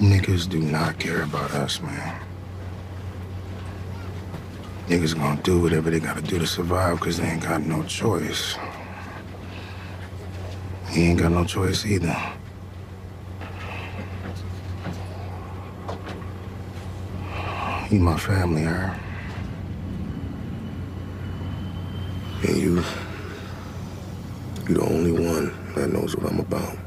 Niggas do not care about us, man. Niggas gonna do whatever they gotta do to survive because they ain't got no choice. He ain't got no choice either. You my family, her. And you, you the only one that knows what I'm about.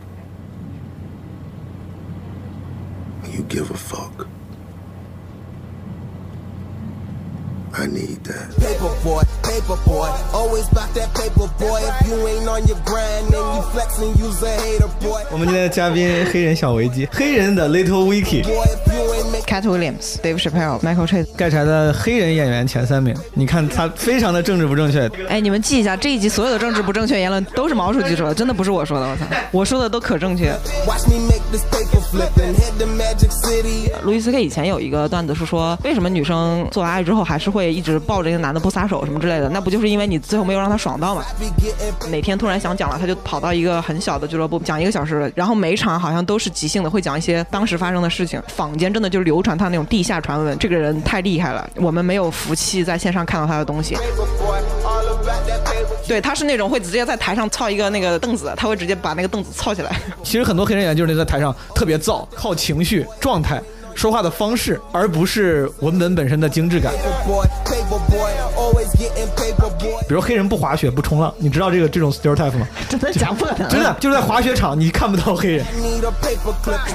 You give a fuck. I need that. Paper boy, paper boy, always about that paper boy. If you ain't on your grind, then you flexing, you's a hater boy. 我们今天的嘉宾黑人小维基，黑人的 Little Vicky， Boy, if you ain't make Cat Williams、Dave Chappelle、Michael Chase。盖柴的黑人演员前三名，你看他非常的政治不正确，哎，你们记一下，这一集所有的政治不正确言论都是毛书记说的，真的不是我说的。我操，我说的都可正确。 watch me 路易斯 K 以前有一个段子是说，为什么女生做完爱之后还是会一直抱着一个男的不撒手什么之类的？那不就是因为你最后没有让他爽到嘛？Be getting 哪天突然想讲了，他就跑到一个很小的俱乐部讲一个小时，然后每场好像都是即兴的，会讲一些当时发生的事情。坊间真的就流传他那种地下传闻，这个人太厉害了，我们没有福气在线上看到他的东西。对，他是那种会直接在台上操一个那个凳子，他会直接把那个凳子操起来。其实很多黑人演员就是那在台上特别燥，靠情绪、状态、说话的方式，而不是文本本身的精致感。比如黑人不滑雪、不冲浪，你知道这个这种 stereotype 吗？真的假不可能？真的就是在滑雪场你看不到黑人。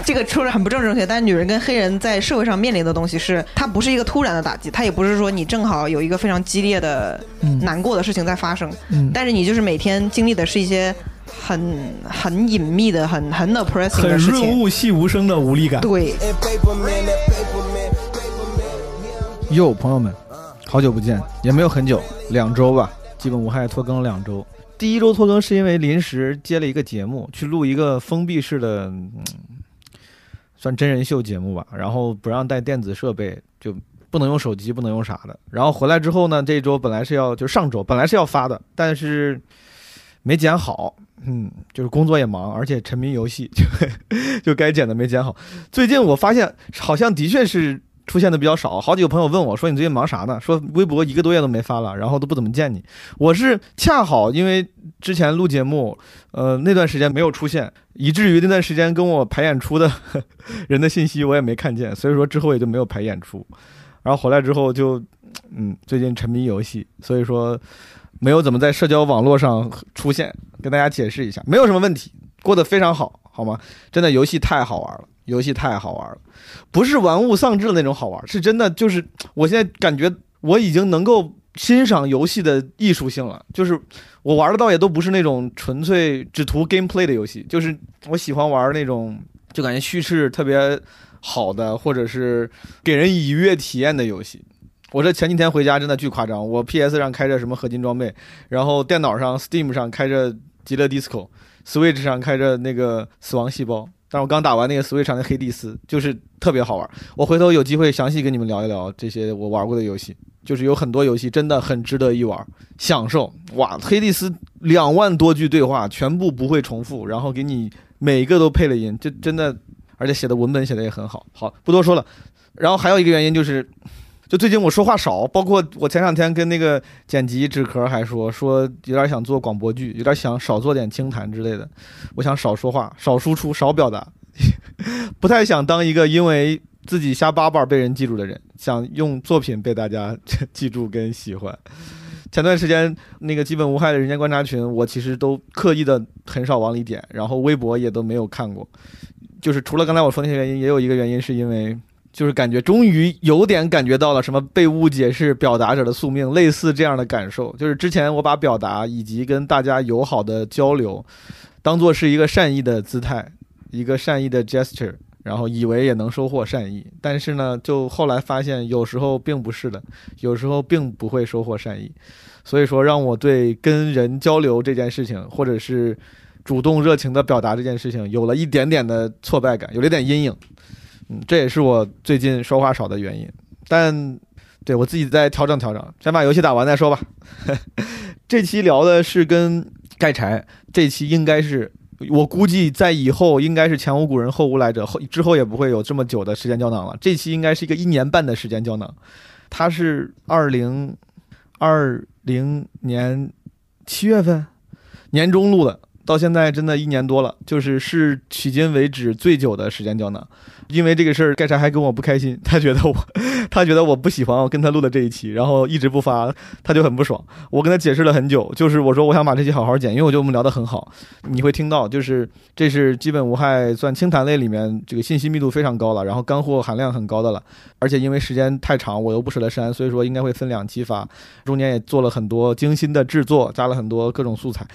这个说的很不正正确，但是女人跟黑人在社会上面临的东西是，它不是一个突然的打击，它也不是说你正好有一个非常激烈的、难过的事情在发生，嗯但是你就是每天经历的是一些很很隐秘的、很很 oppressing 很的事情。润物细无声的无力感。对.哟，朋友们，好久不见，也没有很久，两周吧，基本无害拖更了两周。第一周拖更是因为临时接了一个节目，去录一个封闭式的，嗯，算真人秀节目吧，然后不让带电子设备，就不能用手机，不能用啥的。然后回来之后呢，这一周本来是要就上周本来是要发的，但是没剪好，嗯，就是工作也忙，而且沉迷游戏，就就该剪的没剪好。最近我发现好像的确是出现的比较少，好几个朋友问我说你最近忙啥呢？说微博一个多月都没发了，然后都不怎么见你。我是恰好因为之前录节目，呃那段时间没有出现，以至于那段时间跟我排演出的 人的信息我也没看见，所以说之后也就没有排演出。然后回来之后就，嗯，最近沉迷游戏，所以说没有怎么在社交网络上出现，跟大家解释一下，没有什么问题，过得非常好，好吗？真的游戏太好玩了，游戏太好玩了，不是玩物丧志的那种好玩，是真的就是我现在感觉我已经能够欣赏游戏的艺术性了，就是我玩的倒也都不是那种纯粹只图 gameplay 的游戏，就是我喜欢玩那种就感觉叙事特别好的，或者是给人愉悦体验的游戏。我这前几天回家真的巨夸张，我 PS 上开着什么合金装备，然后电脑上 Steam 上开着极乐 Disco，Switch 上开着那个死亡细胞。但是我刚打完那个 Switch 上的黑蒂斯，就是特别好玩。我回头有机会详细跟你们聊一聊这些我玩过的游戏，就是有很多游戏真的很值得一玩，享受哇！黑蒂斯两万多句对话全部不会重复，然后给你每一个都配了音，就真的，而且写的文本写的也很好。好，不多说了。然后还有一个原因就是，就最近我说话少，包括我前两天跟那个剪辑纸壳还说说有点想做广播剧，有点想少做点清谈之类的。我想少说话，少输出，少表达，不太想当一个因为自己瞎叭叭被人记住的人，想用作品被大家记住跟喜欢。前段时间那个基本无害的人间观察群，我其实都刻意的很少往里点，然后微博也都没有看过。就是除了刚才我说那些原因，也有一个原因是因为，就是感觉终于有点感觉到了什么被误解是表达者的宿命，类似这样的感受。就是之前我把表达以及跟大家友好的交流，当做是一个善意的姿态，一个善意的 gesture，然后以为也能收获善意，但是呢，就后来发现有时候并不是的，有时候并不会收获善意。所以说，让我对跟人交流这件事情，或者是主动热情的表达这件事情，有了一点点的挫败感，有了一点阴影。嗯，这也是我最近说话少的原因。但对我自己再调整调整，先把游戏打完再说吧。这期聊的是跟盖柴，这期应该是我估计在以后应该是前无古人后无来者，后之后也不会有这么久的时间胶囊了。这期应该是一个一年半的时间胶囊，它是二零二零年七月份年中录的，到现在真的一年多了，就是是迄今为止最久的时间胶囊。因为这个事儿，盖柴还跟我不开心，他觉得我，他觉得我不喜欢我跟他录的这一期，然后一直不发，他就很不爽。我跟他解释了很久，就是我说我想把这期好好剪，因为我觉得我们聊得很好。你会听到，就是这是基本无害，算清谈类里面这个信息密度非常高了，然后干货含量很高的了。而且因为时间太长，我又不舍得删，所以说应该会分两期发，中间也做了很多精心的制作，加了很多各种素材。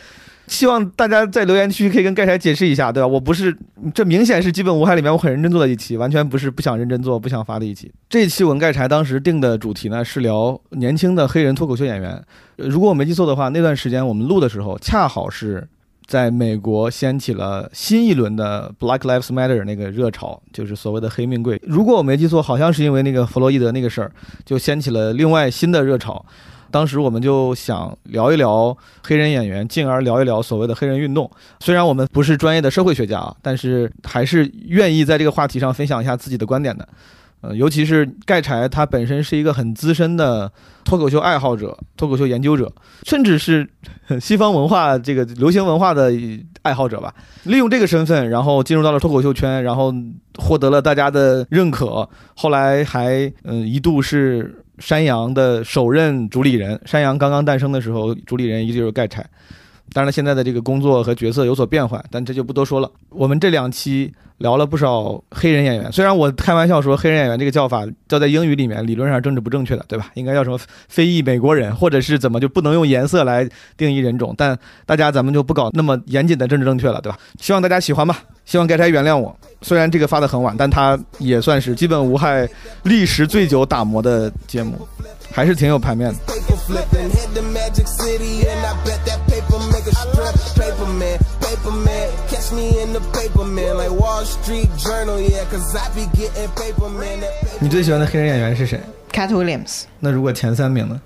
希望大家在留言区可以跟盖柴解释一下，对吧？我不是，这明显是基本无害里面我很认真做的一期，完全不是不想认真做、不想发的一期。这一期我跟盖柴当时定的主题呢是聊年轻的黑人脱口秀演员。如果我没记错的话，那段时间我们录的时候，恰好是在美国掀起了新一轮的 Black Lives Matter 那个热潮，就是所谓的黑命贵。如果我没记错，好像是因为那个弗洛伊德那个事儿，就掀起了另外新的热潮。当时我们就想聊一聊黑人演员，进而聊一聊所谓的黑人运动。虽然我们不是专业的社会学家啊，但是还是愿意在这个话题上分享一下自己的观点的。呃，尤其是盖柴，他本身是一个很资深的脱口秀爱好者、脱口秀研究者，甚至是西方文化这个流行文化的爱好者吧。利用这个身份，然后进入到了脱口秀圈，然后获得了大家的认可。后来还嗯、一度是山羊的首任主理人。山羊刚刚诞生的时候，主理人一直就是盖柴。当然了，现在的这个工作和角色有所变换，但这就不多说了。我们这两期聊了不少黑人演员，虽然我开玩笑说黑人演员这个叫法叫在英语里面理论上政治不正确的，对吧？应该叫什么非裔美国人，或者是怎么就不能用颜色来定义人种？但大家咱们就不搞那么严谨的政治正确了，对吧？希望大家喜欢吧，希望盖柴原谅我。虽然这个发的很晚，但它也算是基本无害历时最久打磨的节目，还是挺有排面的。你最喜欢的黑人演员是谁？Cat Williams。那如果前三名呢？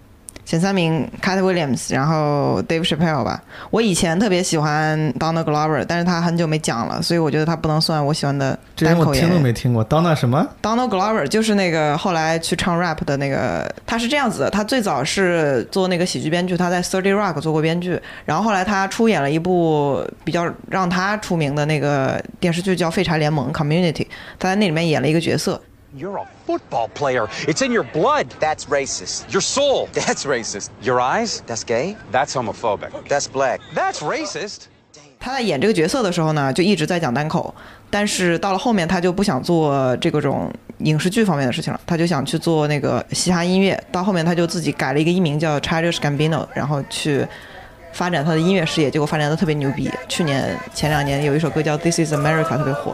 前三名 Cat Williams，然后 Dave Chappelle 吧。我以前特别喜欢 Donald Glover，但是他很久没讲了，所以我觉得他不能算我喜欢的这人我听都。没听过。当那什么？Donald Glover 就是那个后来去唱 rap 的那个，他是这样子的，他最早是做那个喜剧编剧，他在 Thirty Rock 做过编剧，然后后来他出演了一部比较让他出名的那个电视剧叫《废柴联盟》Community，他在那里面演了一个角色。You're a football player. It's in your blood. That's racist. Your soul. That's racist. Your eyes. That's gay. That's homophobic. That's black. That's racist. 他在演这个角色的时候呢，就一直在讲单口，但是到了后面他就不想做这个种影视剧方面的事情了，他就想去做那个嘻哈音乐。到后面他就自己改了一个艺名叫 Childish Gambino，然后去发展他的音乐事业，结果发展的特别牛逼。去年前两年有一首歌叫 This Is America 特别火。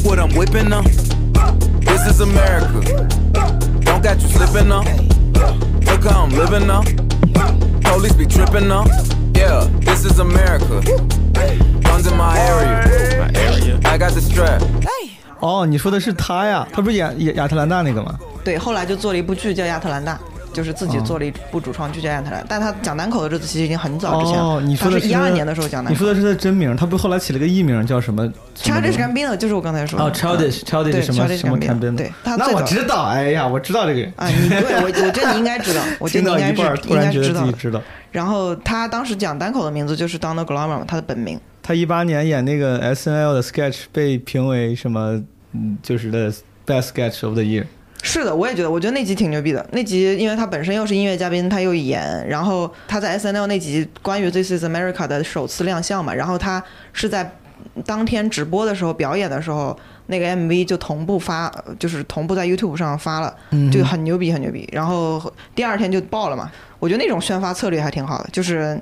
Look what I'm whipping now. This is America. Don't catch you slipping now. Look how I'm living now. Police be tripping now. Yeah, this is America. Guns in my area. My area. I got the strap. 哦，你说的是他呀？他不是演演亚特兰大那个吗？对，后来就做了一部剧叫《亚特兰大》， 就是自己做了一部主创剧叫《亚特兰大》，但他讲单口的日子其实已经很早之前了。哦，你说的是他是一二年的时候讲单口。你说的是他的真名，他不后来起了个艺名叫什么 Childish Gambino 就是我刚才说的。哦，Childish 对 Childish 什么什么 Gambino，Gambino 对他那我知道，哎呀，我知道这个人。啊，你对我，我觉得你应该知道，我觉听得你应该是应突然觉得该知道知道。然后他当时讲单口的名字就是 Donald Glover 嘛，他的本名。他一八年演那个 S N L 的 sketch 被评为什么？嗯，就是的 best sketch of the year。是的，我也觉得，我觉得那集挺牛逼的。那集因为他本身又是音乐嘉宾，他又演，然后他在 S N L 那集关于《This Is America》的首次亮相嘛，然后他是在当天直播的时候表演的时候，那个 M V 就同步发，就是同步在 YouTube 上发了，就很牛逼，很牛逼。然后第二天就爆了嘛。我觉得那种宣发策略还挺好的，就是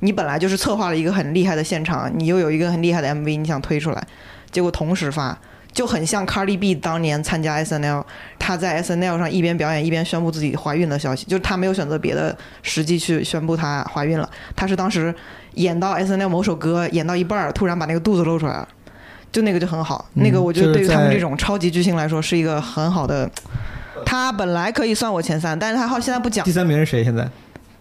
你本来就是策划了一个很厉害的现场，你又有一个很厉害的 MV，你想推出来，结果同时发，就很像 Cardi B 当年参加 SNL，她在 SNL 上一边表演一边宣布自己怀孕的消息，就是她没有选择别的时机去宣布她怀孕了，她是当时演到 SNL 某首歌演到一半儿，突然把那个肚子露出来了。就那个就很好，嗯那个我觉得对于他们这种超级巨星来说是一个很好的。他本来可以算我前三，但是他好现在不讲第。三名是谁？现在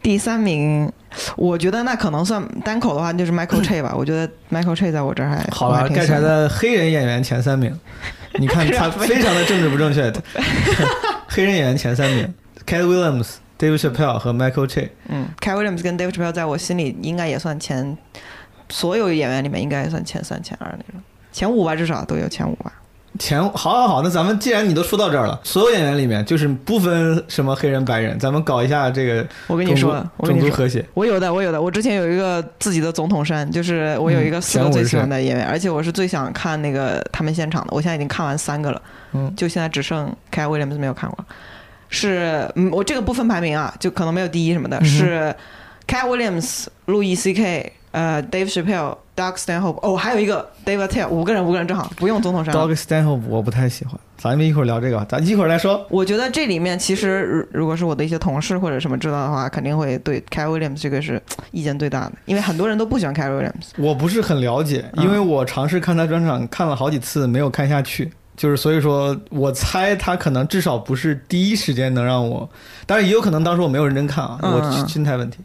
第三名，我觉得那可能算单口的话就是 Michael Che 吧。我觉得 Michael Che 在我这儿还好了，我还挺喜欢盖柴的黑人演员前三名，你看他非常的政治不正确。黑人演员前三名 k a t Williams、David Chappelle 和 Michael Che。嗯 k a t Williams 跟 David Chappelle 在我心里应该也算前，所有演员里面应该也算前三、前二那种，前五吧，至少都有前五吧。前好好好，那咱们既然你都说到这儿了，所有演员里面就是不分什么黑人白人，咱们搞一下这个我跟你说我跟你说和谐。我有的，我有的。我之前有一个自己的总统山，就是我有一个四个最喜欢的演员，而且我是最想看那个他们现场的。我现在已经看完三个了，嗯就现在只剩 Cat Williams 没有看过。是，嗯，我这个不分排名啊，就可能没有第一什么的，嗯是 Cat Williams、路易 C K、呃 Dave Chappelle、Doug Stanhope，哦，还有一个 Dave Attell，五个人，五个人正好，不用总统山了。Dog Stanhope 我不太喜欢，咱们一会儿聊这个吧，咱一会儿来说。我觉得这里面其实，如如果是我的一些同事或者什么知道的话，肯定会对 Cat Williams 这个是意见最大的，因为很多人都不喜欢 Cat Williams。我不是很了解，嗯因为我尝试看他专场看了好几次，没有看下去。就是所以说，我猜他可能至少不是第一时间能让我，当然也有可能当时我没有认真看啊，嗯我嗯心态问题。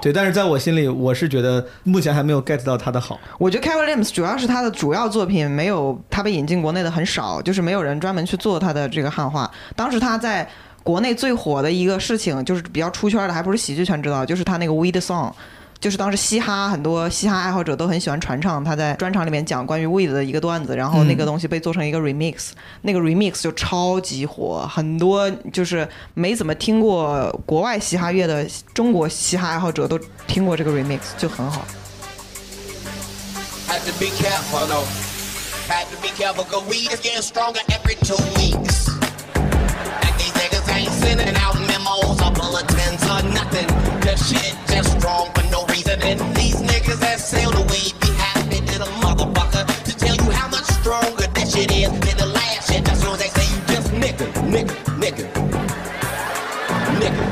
对，但是在我心里，我是觉得目前还没有 get 到他的好。我觉得 Cat Williams 主要是他的主要作品没有他被引进国内的很少，就是没有人专门去做他的这个汉化。当时他在国内最火的一个事情，就是比较出圈的，还不是喜剧圈知道，就是他那个 Weed Song。就是当时嘻哈很多嘻哈爱好者都很喜欢传唱他在专场里面讲关于 weed 的一个段子，然后那个东西被做成一个 remix，、那个 remix 就超级火，很多就是没怎么听过国外嘻哈乐的中国嘻哈爱好者都听过这个 remix，就很好。Had to be careful though. Had to be careful cause weed is getting stronger every two weeks. And these niggas ain't sending out memos or bulletins or nothing. The shit just strong And these niggas that sell the weed be happy to the motherfucker to tell you how much stronger that shit is than the last shit. Soon as they say you just nigga, nigga, nigga, nigga.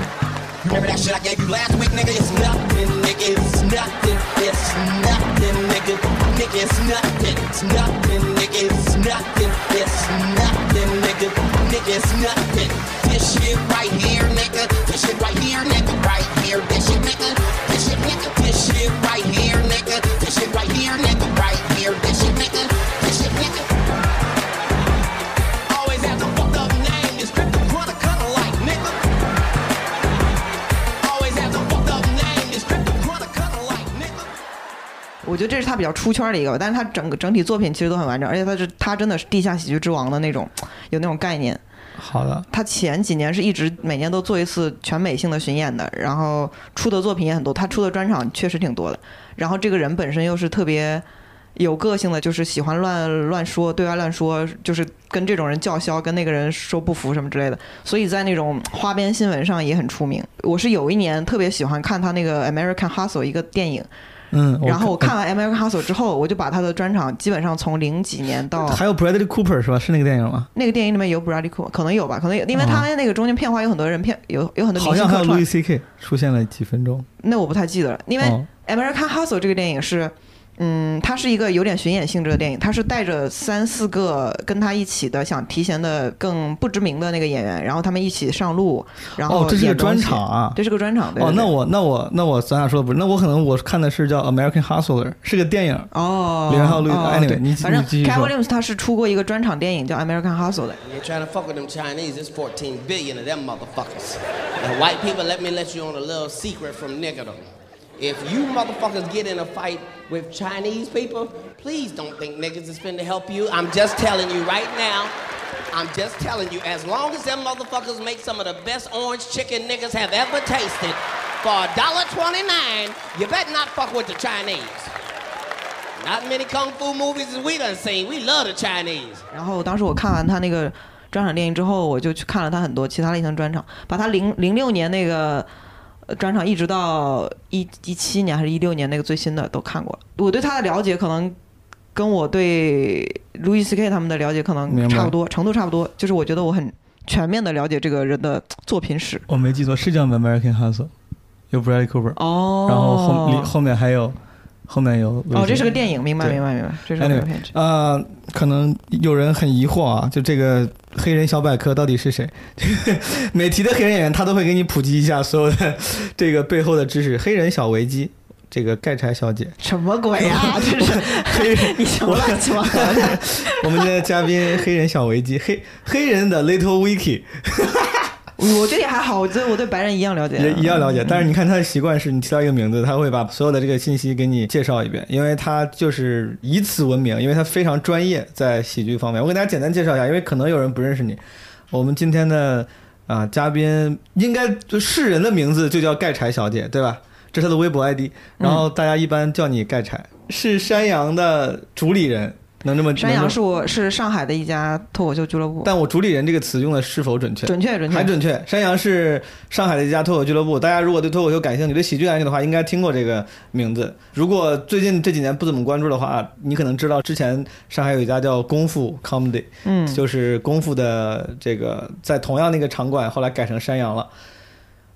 Remember that shit I gave you last week, nigga? It's nothing, nigga. It's nothing. It's nothing, nigga. Nigga, it's nothing. It's nothing, nigga. It's nothing. It's nothing, nigga. Nigga, it's nothing. This shit right here, nigga. This shit right here, nigga. Right here. This shit, nigga. Right here, nigga. This shit right here, nigga. Right here. This shit, nigga. This shit, nigga. Always have the fucked up name. It's crypto color like, nigga. Always have the fucked up name. It's crypto color like, nigga. 我觉得这是他比较出圈的一个，但是他整个整体作品其实都很完整，而且他是他真的是地下喜剧之王的那种，有那种概念。好的，他前几年是一直每年都做一次全美性的巡演的，然后出的作品也很多，他出的专场确实挺多的。然后这个人本身又是特别有个性的，就是喜欢乱乱说，对外乱说，就是跟这种人叫嚣，跟那个人说不服什么之类的。所以在那种花边新闻上也很出名。我是有一年特别喜欢看他那个《American Hustle》一个电影，嗯，然后我看完《American Hustle》之后，我就把他的专场基本上从零几年到还有 Bradley Cooper 是吧？是那个电影吗？那个电影里面有 Bradley Cooper，可能有吧，可能有，因为他那个中间片花有很多人片，有有很多明好像还有星客串 Louis，C.K. 出现了几分钟。那我不太记得了，因为哦《American Hustle》这个电影是。嗯，它是一个有点巡演性质的电影，它是带着三四个跟他一起的想提前的更不知名的那个演员，然后他们一起上路，然后哦，这是个专场啊。这是个专场，对哦，那我那我那我咱俩说的不是，那我可能我看的是叫 American Hustler，是个电影。哦，里面还有 Louis- 哦 anyway，对你反正你继续 Cat 说 Williams 他是出过一个专场电影叫《American Hustle》的， You're trying to fuck with them Chinese. There's 14 billion of them motherfuckers. And white people, let me let you on a little secret from niggerdom. If you motherfuckers get in a fight with Chinese people, please don't think niggas is finna help you. I'm just telling you right now. I'm just telling you, as long as them motherfuckers make some of the best orange chicken niggas have ever tasted for $1.29, you better not fuck with the Chinese. Not many kung fu movies as we done seen. We love the Chinese. 然后当时我看完他那个专场电影之后，我就去看了他很多其他类型专场，把他零零六年那个呃 专场一直到一一七年还是一六年那个最新的都看过了。我对他的了解可能跟我对 Louis C.K. 他们的了解可能差不多，程度差不多。就是我觉得我很全面的了解这个人的作品史。我没记错，是叫《American Hustle》，有 Bradley Cooper，、哦，然后后里后面还有后面有哦，这是个电影，明白明白明白，这是个片子。呃，可能有人很疑惑啊，就这个黑人小百科到底是谁？每提的黑人演员，他都会给你普及一下所有的这个背后的知识。黑人小维基，这个盖柴小姐，什么鬼啊、这是黑人，你什么乱七八糟的？我们的嘉宾黑人小维基，黑黑人的 Little Wiki 我对你还好，我觉得我对白人一样了解，也一样了解，但是你看他的习惯是你提到一个名字，他会把所有的这个信息给你介绍一遍，因为他就是以此闻名，因为他非常专业在喜剧方面。我给大家简单介绍一下，因为可能有人不认识你。我们今天的啊、嘉宾应该就是人的名字就叫盖柴小姐，对吧？这是他的微博 ID，然后大家一般叫你盖柴，是山羊的主理人，能这么山羊是我是上海的一家脱口秀俱乐部，但我“主理人”这个词用的是否准确？准确准确还准确。山羊是上海的一家脱口俱乐部，大家如果对脱口秀感兴趣、对喜剧感兴趣的话，应该听过这个名字。如果最近这几年不怎么关注的话，你可能知道之前上海有一家叫功夫 Comedy，嗯，就是功夫的这个在同样那个场馆，后来改成山羊了。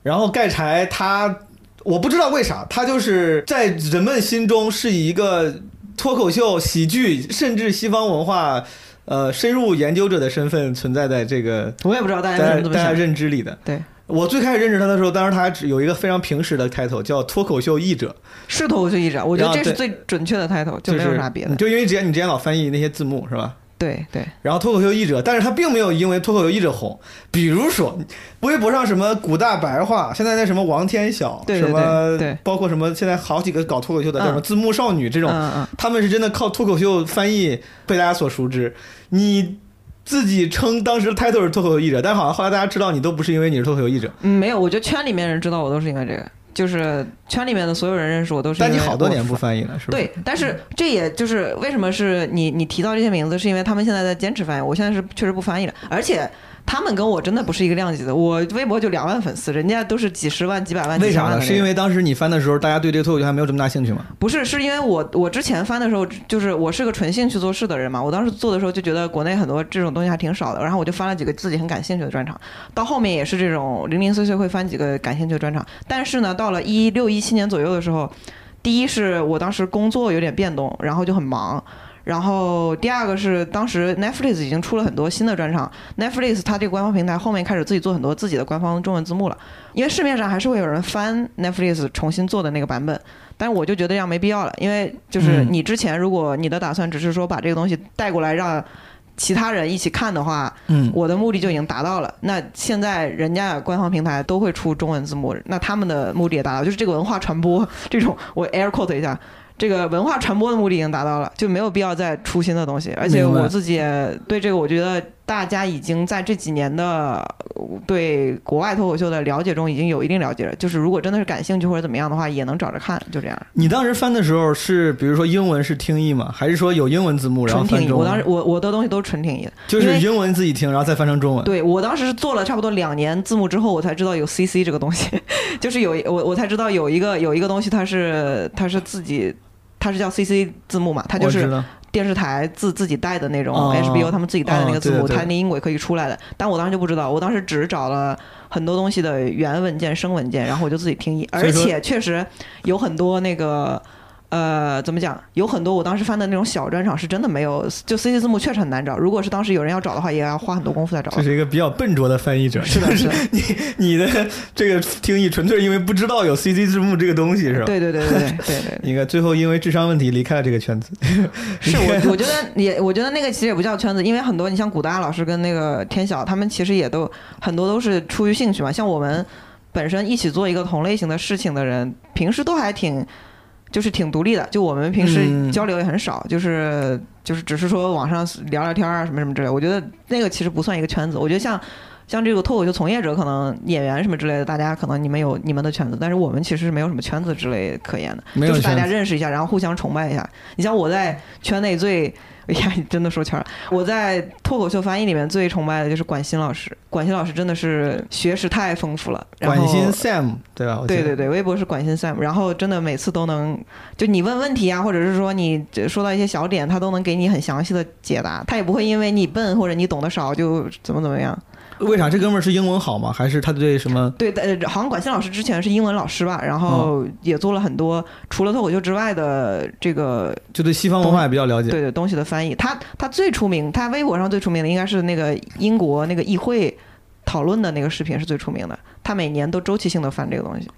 然后盖柴他，我不知道为啥，他就是在人们心中是以一个脱口秀、喜剧，甚至西方文化，呃，深入研究者的身份存在在这个我也不知道大家为大家大家。认知里的。对，我最开始认识他的时候，当时他有一个非常平实的 title，叫脱口秀译者，是脱口秀译者，我觉得这是最准确的 title，就没有啥别的。就因为之前你之前老翻译那些字幕是吧？对对，然后脱口秀译者，但是他并没有因为脱口秀译者红。比如说，微博上什么古大白话，现在那什么王天晓，对对什么包括什么现在好几个搞脱口秀的，嗯。叫什么字幕少女这种，嗯嗯。他们是真的靠脱口秀翻译被大家所熟知。你自己称当时的 title 是脱口秀译者，但好像后来大家知道你都不是因为你是脱口秀译者，嗯，没有，我觉得圈里面人知道我都是因为这个，就是圈里面的所有人认识我都是但你好多年不翻译了，是不是？对，但是这也就是为什么是你你提到这些名字，是因为他们现在在坚持翻译，我现在是确实不翻译了，而且他们跟我真的不是一个量级的，我微博就两万粉丝，人家都是几十万、几百万、为啥呢？是因为当时你翻的时候，大家对这个脱口秀还没有这么大兴趣吗？不是，是因为我我之前翻的时候，就是我是个纯兴趣做事的人嘛，我当时做的时候就觉得国内很多这种东西还挺少的，然后我就翻了几个自己很感兴趣的专场，到后面也是这种零零碎碎会翻几个感兴趣的专场，但是呢，到了一六一七年左右的时候，第一是我当时工作有点变动，然后就很忙。然后第二个是当时 Netflix 已经出了很多新的专场，Netflix 它这个官方平台后面开始自己做很多自己的官方中文字幕了，因为市面上还是会有人翻 Netflix 重新做的那个版本，但是我就觉得这样没必要了，因为就是嗯你之前如果你的打算只是说把这个东西带过来让其他人一起看的话，嗯，我的目的就已经达到了。那现在人家官方平台都会出中文字幕，那他们的目的也达到，就是这个文化传播这种，我 air quote 一下。这个文化传播的目的已经达到了，就没有必要再出新的东西。而且我自己也对这个，我觉得大家已经在这几年的呃对国外脱口秀的了解中已经有一定了解了。就是如果真的是感兴趣或者怎么样的话，也能找着看，就这样。你当时翻的时候是，比如说英文是听译吗？还是说有英文字幕然后纯听译，翻中文？我当时我我的东西都是纯听译的，就是英文自己听，然后再翻成中文。对我当时是做了差不多两年字幕之后，我才知道有 CC 这个东西，就是有我我才知道有一个有一个东西，它是它是自己。它是叫 CC 字幕嘛，它就是电视台自自己带的那种哦 HBO 他们自己带的那个字幕，它那音轨可以出来的。但我当时就不知道，我当时只找了很多东西的原文件、声文件，然后我就自己听译，而且确实有很多那个。呃，怎么讲？有很多我当时翻的那种小专场是真的没有，就 CC 字幕确实很难找。如果是当时有人要找的话，也要花很多功夫才找这。是一个比较笨拙的翻译者，是的是的 你你的这个听译纯粹因为不知道有 CC 字幕这个东西是吧？对对对对对对对，应该最后因为智商问题离开了这个圈子。是我我觉得也我觉得那个其实也不叫圈子，因为很多你像古大老师跟那个天晓，他们其实也都很多都是出于兴趣嘛。像我们本身一起做一个同类型的事情的人，平时都还挺就是挺独立的。就我们平时嗯交流也很少，就是就是只是说网上聊聊天啊什么什么之类。我觉得那个其实不算一个圈子。我觉得像像这个脱口秀从业者，可能演员什么之类的，大家可能你们有你们的圈子，但是我们其实是没有什么圈子之类可言的，就是大家认识一下，然后互相崇拜一下。你像我在圈内最。哎呀，你真的说圈了！我在脱口秀翻译里面最崇拜的就是管鑫老师，管鑫老师真的是学识太丰富了。然后管鑫 Sam 对吧？对对对，微博是管鑫 Sam，然后真的每次都能，就你问问题啊，或者是说你说到一些小点，他都能给你很详细的解答，他也不会因为你笨或者你懂得少就怎么怎么样。为啥这哥们儿是英文好吗？还是他对什么？对，呃，好像管鑫老师之前是英文老师吧，然后也做了很多除了脱口秀之外的这个就对西方文化也比较了解。对对东西的翻译。他他最出名，他微博上最出名的应该是那个英国那个议会讨论的那个视频是最出名的，他每年都周期性的翻这个东西。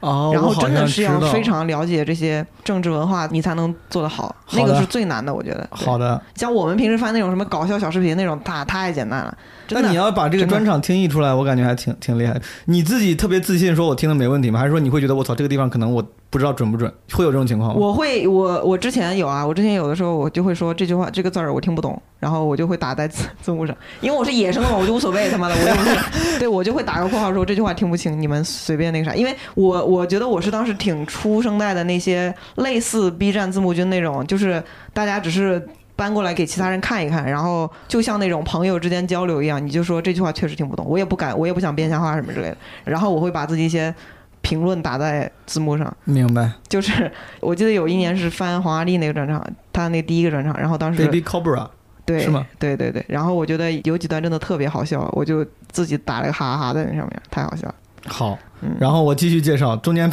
哦，然后真的是要非常了解这些政治文化，你才能做得好，好那个是最难的，我觉得。好的。像我们平时发那种什么搞笑小视频那种，太太简单了。那你要把这个专场听译出来，我感觉还挺挺厉害。你自己特别自信，说我听的没问题吗？还是说你会觉得我操这个地方可能我不知道准不准？会有这种情况吗？我会，我我之前有啊，我之前有的时候我就会说这句话这个字儿我听不懂，然后我就会打在字 字幕上，因为我是野生的嘛，我就无所谓，他妈的，我就会 对我就会打个括号说这句话听不清，你们随便那个啥，因为我我觉得我是当时挺初生代的那些类似 B 站字幕君那种，就是大家只是。搬过来给其他人看一看，然后就像那种朋友之间交流一样，你就说这句话确实听不懂，我也不敢，我也不想编瞎话什么之类的。然后我会把自己一些评论打在字幕上，明白。就是我记得有一年是翻黄阿丽那个专场，他那第一个专场，然后当时 Baby Cobra 对是吗？对对对，然后我觉得有几段真的特别好笑，我就自己打了个哈哈哈在那上面，太好笑了。好嗯，然后我继续介绍，中间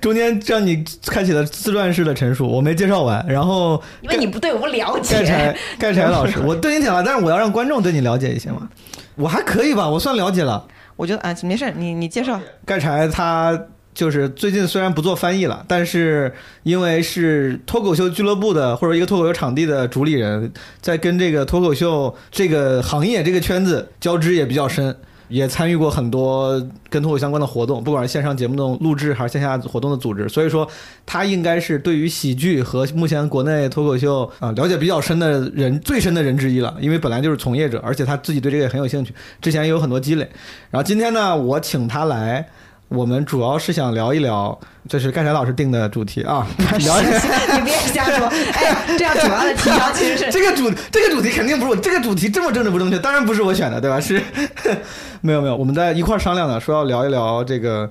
中间让你开启了自传式的陈述，我没介绍完，然后因为你不对我不了盖柴解，盖柴老师，我对你挺了，但是我要让观众对你了解一些嘛。我还可以吧，我算了解了。我觉得啊没事，你你介绍。盖柴他就是最近虽然不做翻译了，但是因为是脱口秀俱乐部的或者一个脱口秀场地的主理人，在跟这个脱口秀这个行业这个圈子交织也比较深。也参与过很多跟脱口相关的活动，不管是线上节目的录制还是线下活动的组织，所以说他应该是对于喜剧和目前国内脱口秀啊、了解比较深的人最深的人之一了，因为本来就是从业者，而且他自己对这个也很有兴趣，之前也有很多积累。然后今天呢，我请他来，我们主要是想聊一聊，这是盖柴老师定的主题啊，聊一聊你别瞎说，哎，这样主要的提纲其实是 这个主这个主题肯定不是我这个主题这么政治不正确，当然不是我选的，对吧？是 没有没有，我们在一块儿商量的，说要聊一聊这个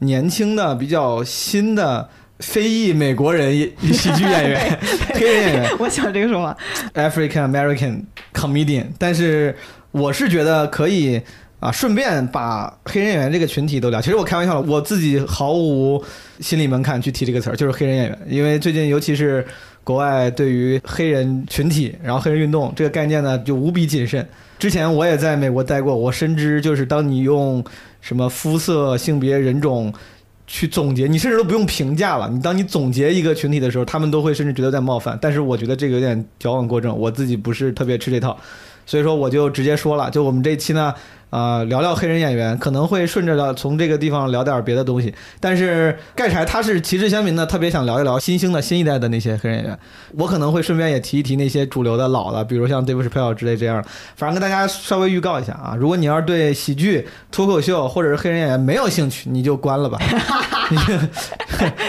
年轻的、比较新的非裔美国人喜剧演员、黑人演员我喜欢这个说法。（African American comedian）。但是我是觉得可以啊，顺便把黑人演员这个群体都聊。其实我开玩笑了，我自己毫无心理门槛去提这个词儿，就是黑人演员，因为最近尤其是国外对于黑人群体，然后黑人运动这个概念呢，就无比谨慎。之前我也在美国待过，我深知就是当你用什么肤色、性别、人种去总结，你甚至都不用评价了。你当你总结一个群体的时候，他们都会甚至觉得在冒犯。但是我觉得这个有点矫枉过正，我自己不是特别吃这套，所以说我就直接说了，就我们这期呢，呃，聊聊黑人演员，可能会顺着聊从这个地方聊点别的东西。但是盖柴他是旗帜鲜明的，特别想聊一聊新兴的新一代的那些黑人演员。我可能会顺便也提一提那些主流的老的，比如像 Dave Chappelle 之类这样的。反正跟大家稍微预告一下啊，如果你要是对喜剧、脱口秀或者是黑人演员没有兴趣，你就关了吧。你 就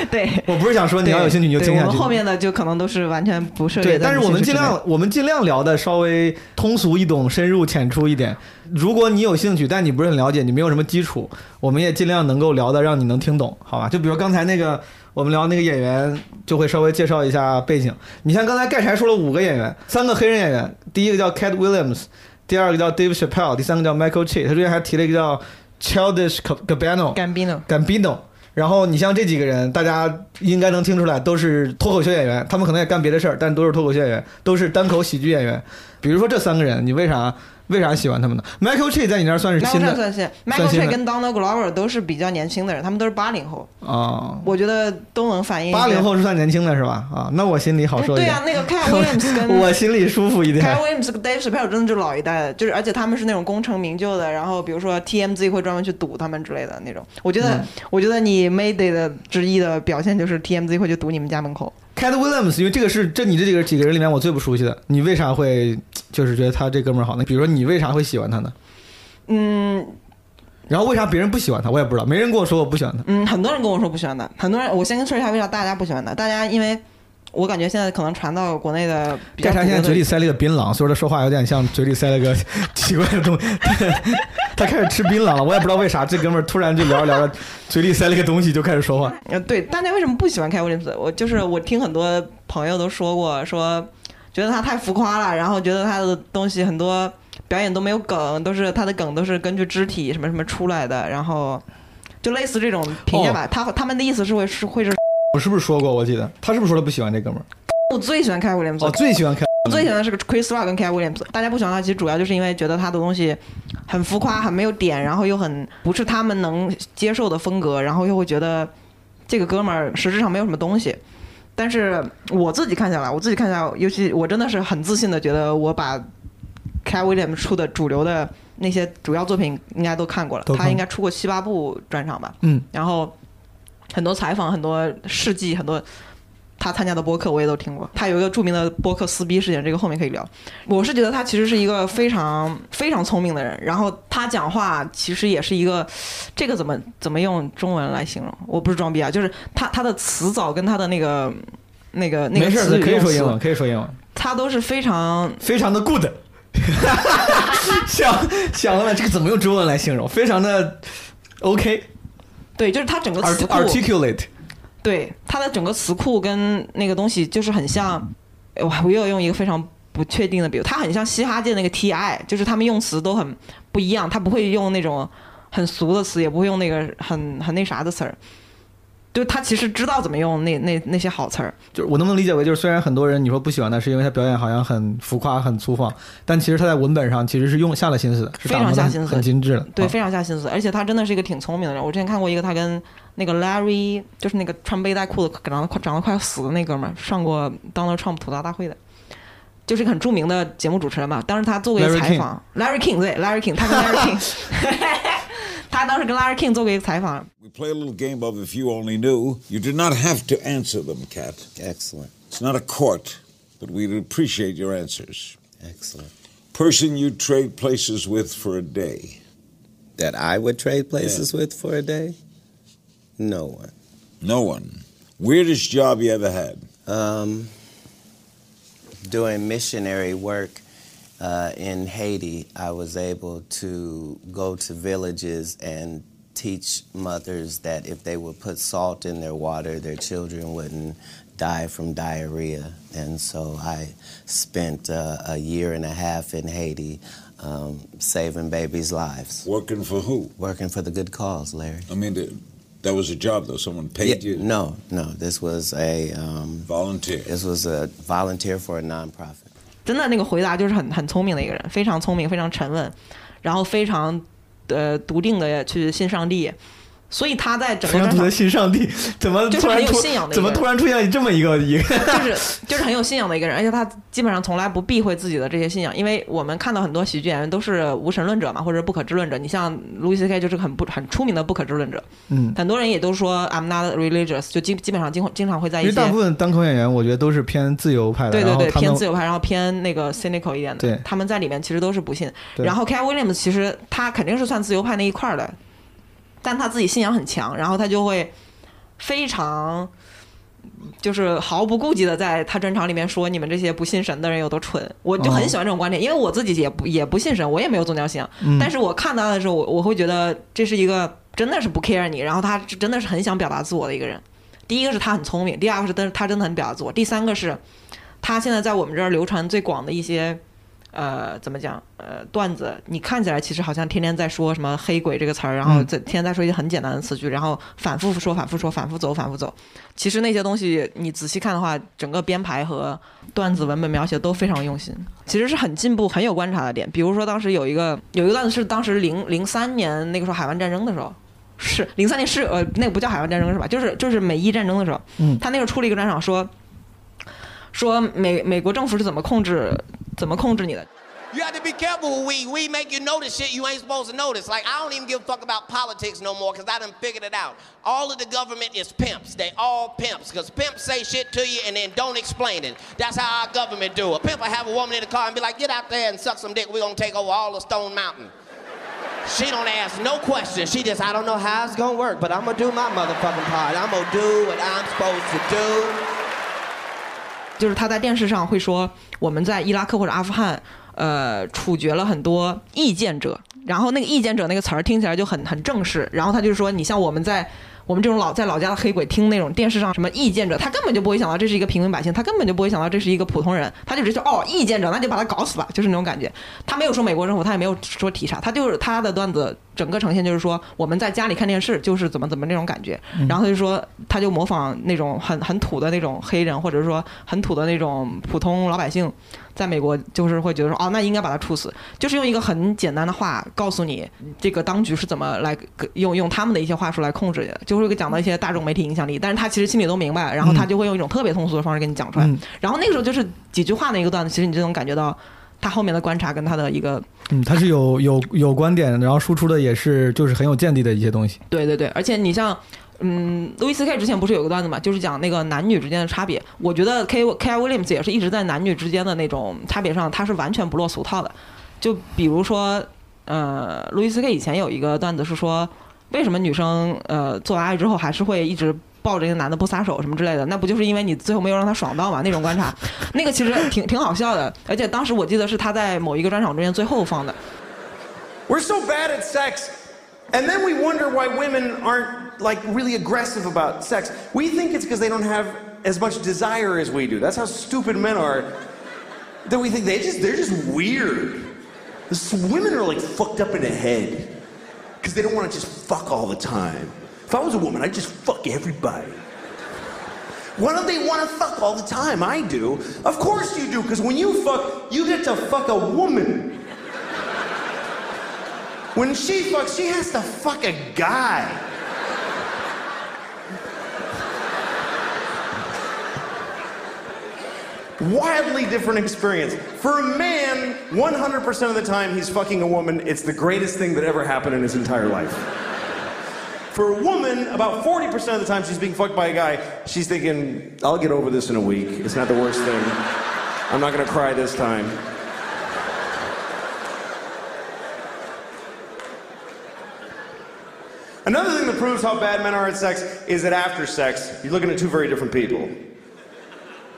对，我不是想说你要有兴趣你就听下去。我们后面的就可能都是完全不涉猎对，但是我们尽量我们尽量聊的稍微通俗易懂、深入浅出一点。如果你有兴趣，但你不是很了解，你没有什么基础，我们也尽量能够聊的让你能听懂，好吧？就比如刚才那个我们聊那个演员，就会稍微介绍一下背景。你像刚才盖柴说了五个演员，三个黑人演员，第一个叫 Cat Williams，第二个叫 Dave Chappelle，第三个叫 Michael Che，他中间还提了一个叫 Childish Gambino。Gambino。Gambino。然后你像这几个人，大家应该能听出来，都是脱口秀演员，他们可能也干别的事儿，但都是脱口秀演员，都是单口喜剧演员。比如说这三个人，你为啥为啥喜欢他们呢？Michael Che 在你那儿算是新的算新，Michael Che 的跟 Donald Glover 都是比较年轻的人，他们都是八零后，啊。我觉得都能反映八零后是算年轻的是吧？啊，那我心里好受一点。对啊，那个 Cat Williams 跟 我心里舒服一点。Cat Williams 跟 Dave Chappelle 真的就是老一代的，就是而且他们是那种功成名就的，然后比如说 TMZ 会专门去堵他们之类的那种。我觉得，嗯我觉得你 Mayday 的之一的表现就是 TMZ 会去堵你们家门口。Cat Williams，因为这个是这你这几个几个人里面我最不熟悉的，你为啥会就是觉得他这哥们儿好呢？比如说你为啥会喜欢他呢？嗯然后为啥别人不喜欢他？我也不知道，没人跟我说我不喜欢他。嗯，很多人跟我说不喜欢他，很多人我先跟说一下为啥大家不喜欢他。大家因为我感觉现在可能传到国内的比较盖柴现在嘴里塞了一个槟榔，所以说他说话有点像嘴里塞了个 奇怪的东西。他开始吃槟榔了，我也不知道为啥，这哥们儿突然就聊着聊着，嘴里塞了个东西就开始说话。呃，对，大家为什么不喜欢 Cat Williams？我就是我听很多朋友都说过，说觉得他太浮夸了，然后觉得他的东西很多表演都没有梗，都是他的梗都是根据肢体什么什么出来的，然后就类似这种评价吧。他他们的意思是会是会是我是不是说过？我记得他是不是说他不喜欢这哥们儿？我最喜欢 Cat Williams，哦，最喜欢看。我最喜欢的是个 Chris Rock 跟 Cat Williams，大家不喜欢他，其实主要就是因为觉得他的东西很浮夸，很没有点，然后又很不是他们能接受的风格，然后又会觉得这个哥们儿实质上没有什么东西。但是我自己看下来，我自己看下来，尤其我真的是很自信的觉得我把 Cat Williams 出的主流的那些主要作品应该都看过了他应该出过七八部专场吧。嗯，然后很多采访、很多事迹、很多他参加的播客我也都听过。他有一个著名的播客撕逼事件，这个后面可以聊。我是觉得他其实是一个非常非常聪明的人，然后他讲话其实也是一个，这个怎么怎么用中文来形容？我不是装逼啊，就是他他的词藻跟他的那个那个那个没事儿，词语可以说英文，可以说英文，他都是非常非常的 good。想想了，这个怎么用中文来形容？非常的 OK，对，就是他整个 articulate。对它的整个词库跟那个东西就是很像，我我又要用一个非常不确定的比如，它很像嘻哈界那个 TI，就是他们用词都很不一样，他不会用那种很俗的词，也不会用那个很很那啥的词儿，就他其实知道怎么用那那那些好词儿。就是我能不能理解为，就是虽然很多人你说不喜欢他，是因为他表演好像很浮夸、很粗放，但其实他在文本上其实是用下了心思的，是非常下心思很精致的。对，啊非常下心思，而且他真的是一个挺聪明的人。我之前看过一个他跟那个 Larry，就是那个穿背带裤子、长得快长得快要死的那哥们儿，上过 Donald Trump 吐槽大会的，就是一个很着名的节目主持人嘛。当时他做过一个 Larry 采访，Larry King 对 Larry King，他跟 Larry King，他当时跟 Larry King 做过一个采访， We play a little game of if you only knew. You do not have to answer them, Kat. Excellent. It's not a court, but we'd appreciate your answers. Excellent. Person you'd trade places with for a day. That I would trade places with for a day? No one. No one. Weirdest job you ever had? Um, doing missionary work uh, in Haiti, I was able to go to villages and teach mothers that if they would put salt in their water, their children wouldn't die from diarrhea. And so I spent uh, a year and a half in Haiti um, saving babies' lives. Working for who? Working for the good cause, Larry. I mean, th- that was a job, though. Someone paid Yeah, you? No, no. This was a um, Volunteer. This was a volunteer for a nonprofit. 真的那个回答就是很很聪明的一个人，非常聪明，非常沉稳，然后非常呃笃定的去信上帝， 所以他在整个专的信上帝，怎么就是很有突然出信仰的怎么突然出现这么一个一个？就是就是很有信仰的一个人，而且他基本上从来不避讳自己的这些信仰，因为我们看到很多喜剧演员都是无神论者嘛，或者不可知论者。你像 Louis C.K. 就是很不很出名的不可知论者，嗯，很多人也都说 I'm not religious，就基基本上经经常会在一些因为大部分单口演员，我觉得都是偏自由派的，对对对偏自由派，然后偏那个 cynical 一点的，对他们在里面其实都是不信。然后 Cat Williams 其实他肯定是算自由派那一块儿的，但他自己信仰很强，然后他就会非常就是毫不顾忌的在他专场里面说你们这些不信神的人有多蠢。我就很喜欢这种观点，因为我自己也不也不信神，我也没有宗教信仰，但是我看他的时候，我我会觉得这是一个真的是不 care 你，然后他真的是很想表达自我的一个人。第一个是他很聪明，第二个是他真的很表达自我，第三个是他现在在我们这儿流传最广的一些呃，怎么讲？呃，段子，你看起来其实好像天天在说什么“黑鬼”这个词儿，然后嗯在天天在说一些很简单的词句，然后反复说、反复说、反复走、反复走。其实那些东西你仔细看的话，整个编排和段子文本描写都非常用心，其实是很进步、很有观察的点。比如说当时有一个有一个段子是当时零零三年那个时候海湾战争的时候。是零三年是呃那个不叫海湾战争是吧？就是就是美伊战争的时候，嗯他那个出了一个专场说说美美国政府是怎么控制怎么控制你的， You have to be careful with weed. Weed make you notice shit you ain't supposed to notice. Like, I don't even give a fuck about politics no more because I done figured it out. All of the government is pimps. They all pimps because pimps say shit to you and then don't explain it. That's how our government do. A pimp will have a woman in the car and be like, get out there and suck some dick. We're going to take over all of Stone Mountain. She don't ask no questions. She just, I don't know how it's going to work, but I'm going to do my motherfucking part. I'm going to do what I'm supposed to do. 就是他在电视上会说我们在伊拉克或者阿富汗，呃，处决了很多意见者，然后那个意见者那个词儿听起来就很很正式，然后他就说你像我们在。我们这种老在老家的黑鬼听那种电视上什么意见者，他根本就不会想到这是一个平民百姓，他根本就不会想到这是一个普通人，他就直接说哦意见者，那就把他搞死吧，就是那种感觉。他没有说美国政府，他也没有说提啥，他就是他的段子整个呈现就是说我们在家里看电视就是怎么怎么那种感觉，嗯。然后他就说他就模仿那种很很土的那种黑人，或者说很土的那种普通老百姓，在美国就是会觉得说哦那应该把他处死，就是用一个很简单的话告诉你这个当局是怎么来用用他们的一些话术来控制的，就是会讲到一些大众媒体影响力，但是他其实心里都明白，然后他嗯。就会用一种特别通俗的方式给你讲出来，嗯然后那个时候就是几句话的一个段子，其实你就能感觉到他后面的观察跟他的一个嗯，他是有有有观点，然后输出的也是就是很有见地的一些东西。对对对，而且你像，嗯，路易斯 K 之前不是有个段子嘛，就是讲那个男女之间的差别。我觉得 K K I Williams 也是一直在男女之间的那种差别上，他是完全不落俗套的。就比如说，呃，路易斯 K 以前有一个段子是说，为什么女生呃做完爱之后还是会一直。抱着一个男的不撒手什么之类的，那不就是因为你最后没有让他爽到嘛？那种观察，那个其实挺挺好笑的，而且当时我记得是他在某一个专场中间最后放的。We're so bad at sex, and then we wonder why women aren't like really aggressive about sex. We think it's because they don't have as much desire as we do. That's how stupid men are. That we think they just they're just weird. This, women are like fucked up in the head because they don't want to just fuck all the time. If I was a woman, I'd just fuck everybody. Why don't they want to fuck all the time? I do. Of course you do, because when you fuck, you get to fuck a woman. When she fucks, she has to fuck a guy. Wildly different experience. For a man, 100% of the time he's fucking a woman, it's the greatest thing that ever happened in his entire life. For a woman, about 40% of the time she's being fucked by a guy, she's thinking, I'll get over this in a week. It's not the worst thing. I'm not gonna cry this time. Another thing that proves how bad men are at sex is that after sex, you're looking at two very different people.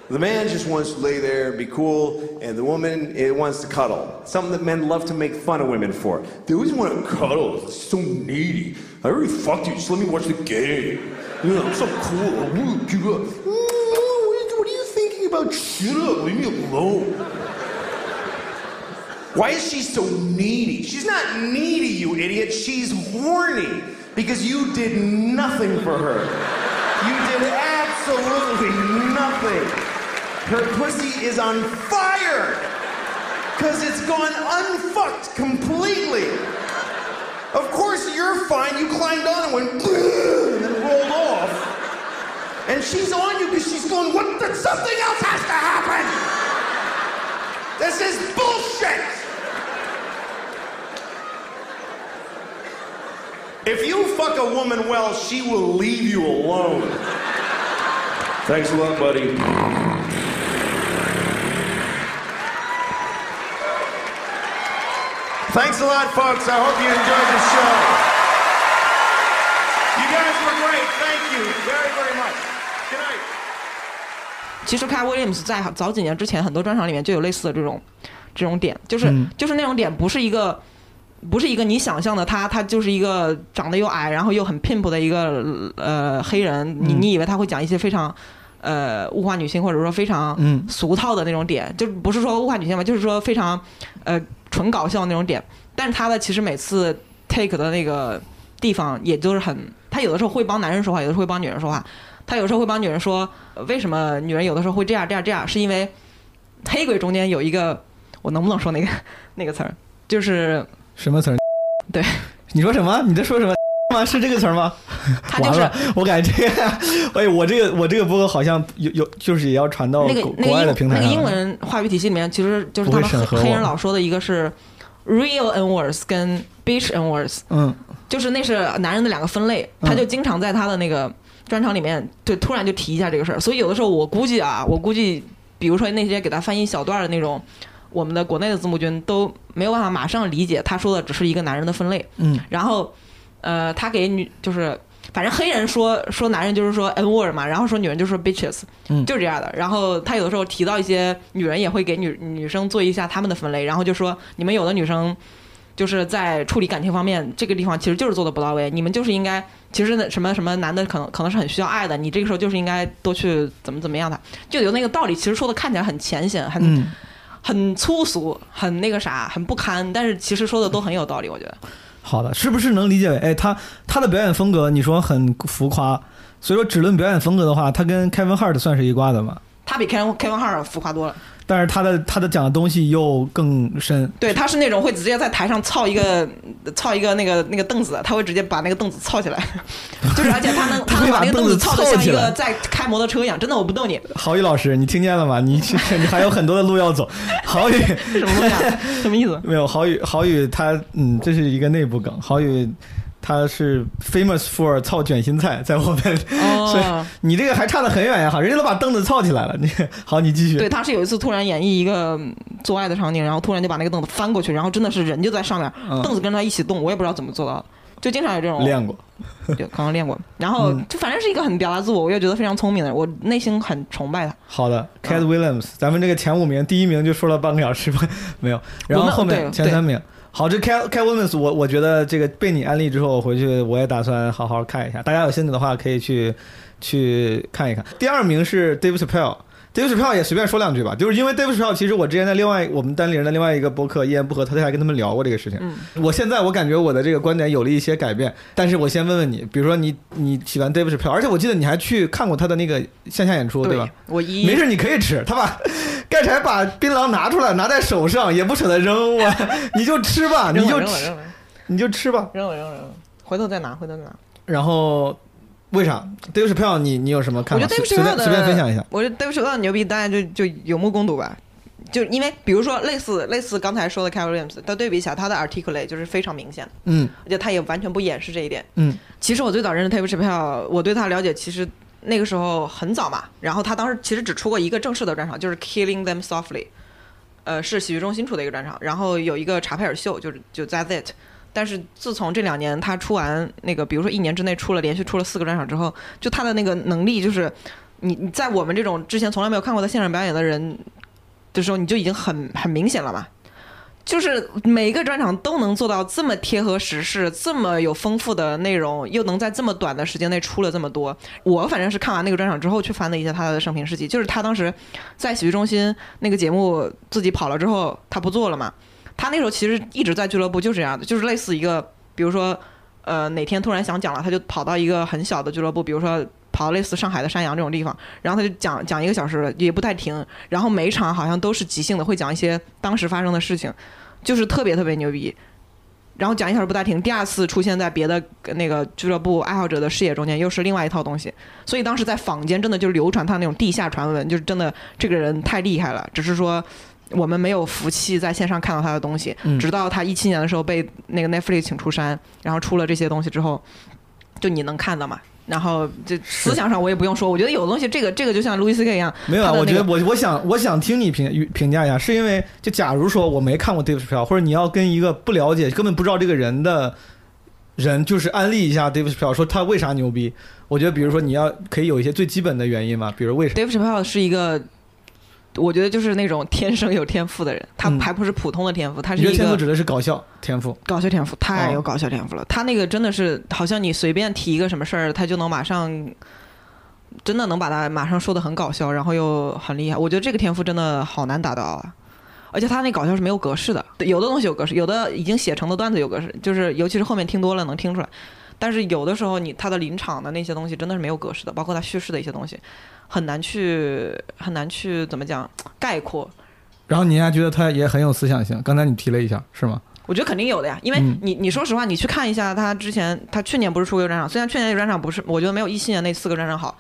The man just wants to lay there, be cool, and the woman it wants to cuddle. Something that men love to make fun of women for. They always want to cuddle. It's so needy. I already fucked you. Just let me watch the game. Know, I'm so cool. Up. What are you thinking about? Shut up. Leave me alone. Why is she so needy? She's not needy, you idiot. She's horny because you did nothing for her. You did absolutely nothing. Her pussy is on fire because it's gone unfucked completely. Of course, you're fine. You climbed on and went and then rolled off. And she's on you because she's going, what something else has to happen. This is bullshit. If you fuck a woman well, she will leave you alone. Thanks a lot, buddy. Thanks a lot, folks. I hope you enjoyed the show. You guys were great. Thank you very, very much. Good night. 其实 Cat Williams 在早几年之前很多专场里面就有类似的这种这种点，就是、嗯就是那种点不是一个 不是一个你想象的他他就是一个长得又矮然后又很 pimp 的一个呃黑人，你嗯你以为他会讲一些非常。呃物化女性，或者说非常嗯俗套的那种点，就不是说物化女性吧，就是说非常呃纯搞笑的那种点。但是他的其实每次 take 的那个地方，也就是很，他有的时候会帮男人说话，有的时候会帮女人说话。他有时候会帮女人说，呃为什么女人有的时候会这样这样这样，是因为黑鬼中间有一个，我能不能说那个那个词儿？就是什么词儿？对，你说什么？你在说什么？吗？是这个词儿吗？他就是完了，我感觉这个，哎，我这个我这个播客好像有有，就是也要传到那个国国外那个英的平台上。那个英文话语体系里面，其实就是他们黑人老说的一个是 real n words 跟 bitch n words，嗯，就是那是男人的两个分类，他就经常在他的那个专场里面，就突然就提一下这个事儿。所以有的时候我估计啊，我估计，比如说那些给他翻译小段儿的那种，我们的国内的字幕君都没有办法马上理解他说的只是一个男人的分类。嗯，然后，呃，他给女就是，反正黑人说说男人就是说 n word 嘛，然后说女人就说 bitches，嗯就是这样的。然后他有的时候提到一些女人，也会给女女生做一下他们的分类，然后就说你们有的女生。就是在处理感情方面，这个地方其实就是做的不到位。你们就是应该，其实那什么什么男的可能可能是很需要爱的，你这个时候就是应该多去怎么怎么样的，就有那个道理。其实说的看起来很浅显，很、嗯很粗俗，很那个啥，很不堪，但是其实说的都很有道理，我觉得。好的，是不是能理解为，哎，他他的表演风格，你说很浮夸，所以说只论表演风格的话，他跟 Kevin Hart 算是一挂的吗？他比 Kevin Kevin Hart 浮夸多了。但是他的他的讲的东西又更深。对，他是那种会直接在台上操一个操一个那个那个凳子，他会直接把那个凳子操起来，就是而且他能他能把那个凳子操的像一个在开摩托车一样，真的我不逗你。郝宇老师，你听见了吗？你 你还有很多的路要走。郝宇什么东西啊？什么意思？没有，郝宇郝宇他嗯，这是一个内部梗。郝宇他是 famous for 操卷心菜，在我们，哦 所以你这个还差得很远呀！哈，人家都把凳子操起来了。你好，你继续。对，他是有一次突然演绎一个嗯做爱的场景，然后突然就把那个凳子翻过去，然后真的是人就在上面，嗯凳子跟他一起动，我也不知道怎么做到的，就经常有这种练过，对，刚刚练过。然后嗯就反正是一个很表达自我，我也觉得非常聪明的人，我内心很崇拜他。好的，Cat Williams，咱们这个前五名，第一名就说了半个小时吧，没有，然后后面前三名。好，这 Cat Cat Williams，我我觉得这个被你安利之后，我回去我也打算好好看一下。大家有兴趣的话，可以去去看一看。第二名是 Dave Chappelle。Dave Chappelle 也随便说两句吧，就是因为 Dave Chappelle，其实我之前在另外我们单立人的另外一个博客一言不合，他还跟他们聊过这个事情。嗯我现在我感觉我的这个观点有了一些改变，但是我先问问你，比如说你你喜欢 Dave Chappelle，而且我记得你还去看过他的那个线下演出，对吧？我一没事，你可以吃。他把 盖柴把槟榔拿出来，拿在手上，也不舍得扔，我你就吃吧，你就吃你就吃吧。扔了扔了扔了，回头再拿，回头再拿。然后为啥 Dave Chappelle 你你有什么看法？我觉得 Dave 随便随便分享一下。我觉得 Dave Chappelle 牛逼，大家就就有目共睹吧。就因为比如说类似类似刚才说的 Cat Williams，他对比起来，他的 articulate 就是非常明显的，嗯而且他也完全不掩饰这一点。嗯其实我最早认识 Dave Chappelle，我对他了解其实那个时候很早嘛。然后他当时其实只出过一个正式的专场，就是 Killing Them Softly，呃，是喜剧中心出的一个专场。然后有一个查佩尔秀，就是就 That's It。但是自从这两年他出完那个，比如说一年之内出了连续出了四个专场之后，就他的那个能力，就是你你在我们这种之前从来没有看过他现场表演的人的时候，你就已经很很明显了嘛。就是每一个专场都能做到这么贴合时事，这么有丰富的内容，又能在这么短的时间内出了这么多。我反正是看完那个专场之后去翻了一下他的生平事迹，就是他当时在喜剧中心那个节目自己跑了之后，他不做了嘛。他那时候其实一直在俱乐部就是这样的，就是类似一个，比如说，呃，哪天突然想讲了，他就跑到一个很小的俱乐部，比如说跑到类似上海的山羊这种地方，然后他就讲讲一个小时，也不太停，然后每一场好像都是即兴的，会讲一些当时发生的事情，就是特别特别牛逼。然后讲一小时不带停，第二次出现在别的那个俱乐部爱好者的视野中间，又是另外一套东西。所以当时在坊间真的就流传他那种地下传闻，就是真的这个人太厉害了，只是说我们没有福气在线上看到他的东西。嗯直到他一七年的时候被那个 Netflix 请出山，然后出了这些东西之后，就你能看到嘛。然后这思想上我也不用说，我觉得有的东西，这个这个就像路易斯 K 一样，没有啊，那个我觉得我我想我想听你评评价一下，是因为就假如说我没看过 Dave Chappelle，或者你要跟一个不了解、根本不知道这个人的人，就是安利一下 Dave Chappelle，说他为啥牛逼。我觉得比如说你要可以有一些最基本的原因嘛，比如为什么 Dave Chappelle 是一个，我觉得就是那种天生有天赋的人，他嗯还不是普通的天赋，他你是天赋指的是搞笑天赋？搞笑天赋，太哦有搞笑天赋了。他那个真的是好像你随便提一个什么事儿，他就能马上真的能把他马上说的很搞笑，然后又很厉害。我觉得这个天赋真的好难达到啊！而且他那搞笑是没有格式的，有的东西有格式，有的已经写成的段子有格式，就是尤其是后面听多了能听出来。但是有的时候你他的临场的那些东西真的是没有格式的，包括他叙事的一些东西，很难去很难去怎么讲概括。然后你还觉得他也很有思想性，刚才你提了一下，是吗？我觉得肯定有的呀，因为嗯你你说实话，你去看一下他之前，他去年不是出过一个专场，虽然去年那个专场不是，我觉得没有一七年那四个专场好，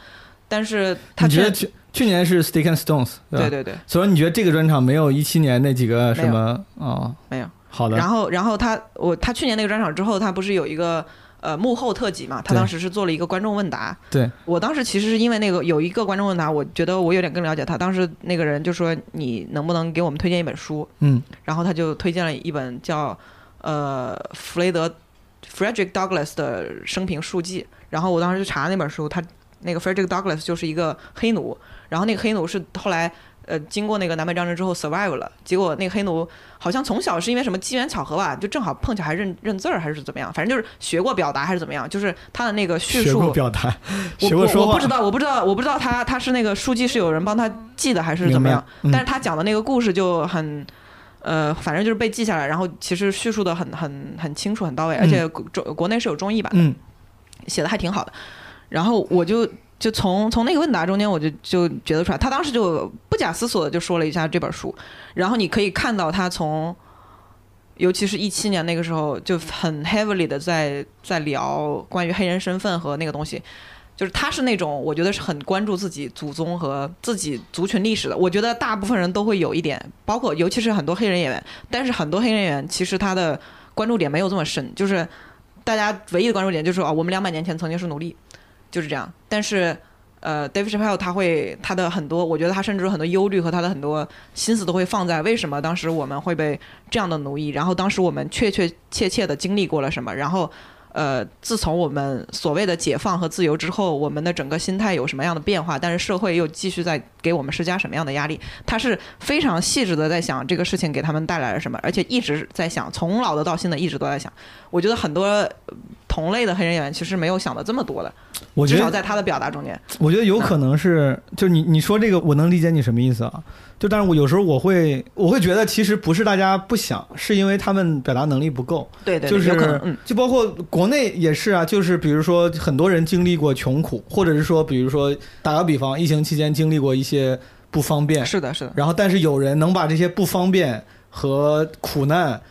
但是他觉得去去年是 Stick and Stones，吧对对对所以你觉得这个专场没有一七年那几个什么哦？没有。好的。然后然后他我他去年那个专场之后，他不是有一个呃幕后特辑嘛？他当时是做了一个观众问答。对，我当时其实是因为那个有一个观众问答，我觉得我有点更了解他。当时那个人就说你能不能给我们推荐一本书？嗯，然后他就推荐了一本叫呃弗雷德 Frederick Douglass 的生平述记。然后我当时就查那本书，他那个 Frederick Douglass 就是一个黑奴，然后那个黑奴是后来。呃，经过那个南北战争之后 survive 了，结果那个黑奴好像从小是因为什么机缘巧合吧，就正好碰巧还认认字儿还是怎么样，反正就是学过表达还是怎么样，就是他的那个叙学述过表达，我学过说话，我我不知道，我不知道，我不知道他他是那个书记是有人帮他记的还是怎么样，嗯但是他讲的那个故事就很。呃，反正就是被记下来，然后其实叙述的很很很清楚、很到位，而且国中国内是有中译版的，嗯写的还挺好的。然后我就就从从那个问答中间，我就就觉得出来，他当时就不假思索的就说了一下这本书，然后你可以看到他从，尤其是一七年那个时候就很 heavily 的在在聊关于黑人身份和那个东西。就是他是那种，我觉得是很关注自己祖宗和自己族群历史的。我觉得大部分人都会有一点，包括尤其是很多黑人演员，但是很多黑人演员其实他的关注点没有这么深，就是大家唯一的关注点就是说啊，我们两百年前曾经是奴隶，就是这样。但是呃，David Chapelle 他会他的很多，我觉得他甚至很多忧虑和他的很多心思都会放在为什么当时我们会被这样的奴役，然后当时我们确确切切的经历过了什么，然后。呃，自从我们所谓的解放和自由之后，我们的整个心态有什么样的变化？但是社会又继续在给我们施加什么样的压力？他是非常细致的在想这个事情给他们带来了什么，而且一直在想，从老的到新的一直都在想。我觉得很多呃同类的黑人演员其实没有想的这么多的，我觉得至少在他的表达中间。我觉得有可能是，就你你说这个，我能理解你什么意思啊。就但是我有时候我会我会觉得，其实不是大家不想，是因为他们表达能力不够。对对对就是有可能嗯就包括国内也是啊，就是比如说很多人经历过穷苦，或者是说，比如说打个比方，疫情期间经历过一些不方便。是的，是的。然后，但是有人能把这些不方便和苦难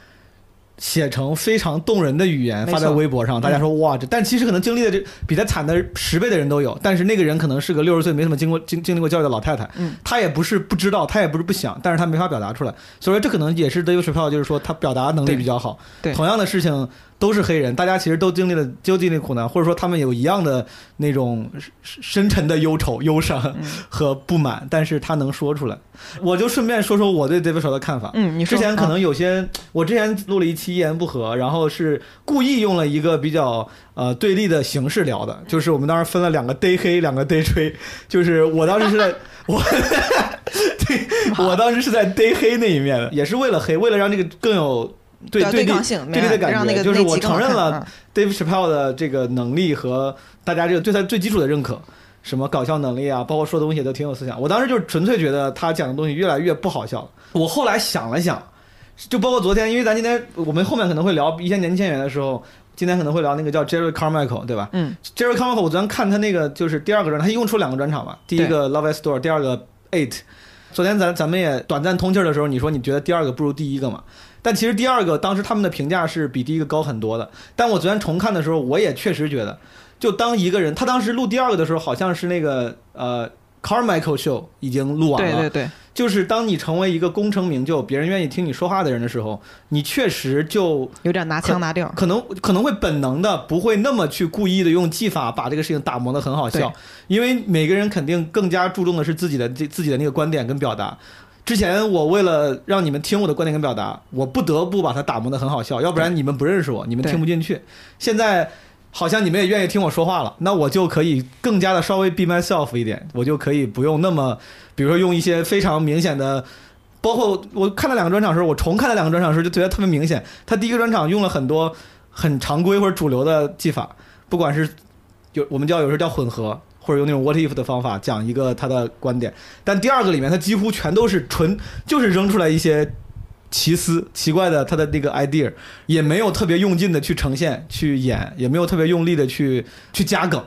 写成非常动人的语言发在微博上，大家说哇，这但其实可能经历的这比他惨的十倍的人都有，但是那个人可能是个六十岁没怎么经过经经历过教育的老太太，嗯，她也不是不知道，她也不是不想，但是她没法表达出来，所以说这可能也是 Dave Chappelle 就是说他表达能力比较好，对。同样的事情都是黑人，大家其实都经历了都经历苦难，或者说他们有一样的那种深深沉的忧愁、忧伤嗯和不满，但是他能说出来。我就顺便说说我对 David 的看法。嗯你之前可能啊有些，我之前录了一期一言不合，然后是故意用了一个比较呃对立的形式聊的，就是我们当时分了两个 day 黑，两个 day 吹，就是我当时是在我对，我当时是在 day 黑那一面的，也是为了黑，为了让这个更有。对对啊对对抗性对立的感觉，让那个就是我承认了嗯 Dave Chappelle 的这个能力和大家这个对他最基础的认可，什么搞笑能力啊，包括说东西都挺有思想。我当时就是纯粹觉得他讲的东西越来越不好笑了。我后来想了想，就包括昨天，因为咱今天我们后面可能会聊一些年轻演员的时候，今天可能会聊那个叫 Jerry Carmichael，对吧？嗯，Jerry Carmichael，我昨天看他那个就是第二个专场，他一共出两个专场嘛，第一个 Love Store，第二个 Eight。昨天咱咱们也短暂通气儿的时候，你说你觉得第二个不如第一个嘛？但其实第二个当时他们的评价是比第一个高很多的。但我昨天重看的时候，我也确实觉得，就当一个人他当时录第二个的时候，好像是那个呃 Carmichael Show 已经录完了。对对对，就是当你成为一个功成名就、别人愿意听你说话的人的时候，你确实就有点拿腔拿调，可能可能会本能的不会那么去故意的用技法把这个事情打磨得很好笑，因为每个人肯定更加注重的是自己的这自己的那个观点跟表达。之前我为了让你们听我的观点跟表达，我不得不把它打磨得很好笑，要不然你们不认识我，你们听不进去。现在好像你们也愿意听我说话了，那我就可以更加的稍微 be myself 一点，我就可以不用那么，比如说用一些非常明显的。包括我看了两个专场的时候，我重看了两个专场的时候，就觉得特别明显。他第一个专场用了很多很常规或者主流的技法，不管是有我们叫有时候叫混合，或者用那种 what if 的方法讲一个他的观点。但第二个里面，他几乎全都是纯就是扔出来一些奇思奇怪的他的那个 idea，也没有特别用劲的去呈现、去演，也没有特别用力的去去加梗。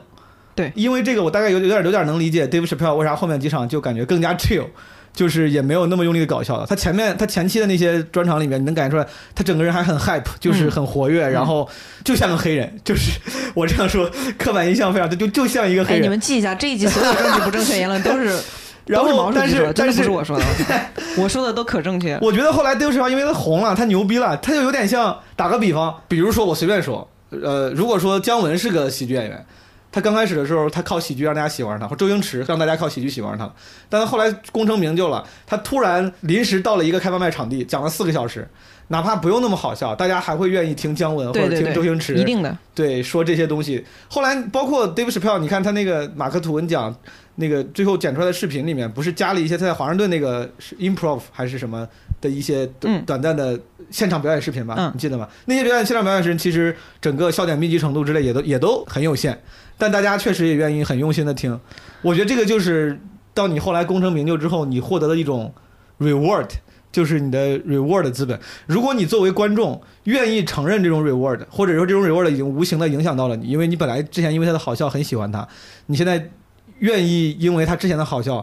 对，因为这个我大概有有点有点能理解 Dave Chappelle 为啥后面几场就感觉更加 chill。就是也没有那么用力的搞笑了。他前面他前期的那些专场里面，你能感觉出来，他整个人还很 hype，就是很活跃，然后就像个黑人，就是我这样说，刻板印象非常，就就像一个黑哎，人。你们记一下，这一集所有政治不正确言论都是 然后但是但是不是我说的，我说的都可正确。我觉得后来 Dave Chappelle 因为他红了，他牛逼了，他就有点像打个比方，比如说我随便说，呃，如果说姜文是个喜剧演员，他刚开始的时候他靠喜剧让大家喜欢上他，或周星驰让大家靠喜剧喜欢上他，但他后来功成名就了，他突然临时到了一个开放麦场地，讲了四个小时。哪怕不用那么好笑，大家还会愿意听姜文或者对对对听周星驰，一定的。对，说这些东西。后来包括 Dave Chappelle，你看他那个马克吐温讲那个最后剪出来的视频里面，不是加了一些他在华盛顿那个是 improv 还是什么的一些短短暂的现场表演视频吧？嗯你记得吗？那些表演现场表演视频，其实整个笑点密集程度之类也都也都很有限，但大家确实也愿意很用心的听。我觉得这个就是到你后来功成名就之后，你获得的一种 reward。就是你的 reward 的资本。如果你作为观众愿意承认这种 reward，或者说这种 reward 已经无形的影响到了你，因为你本来之前因为他的好笑很喜欢他，你现在愿意因为他之前的好笑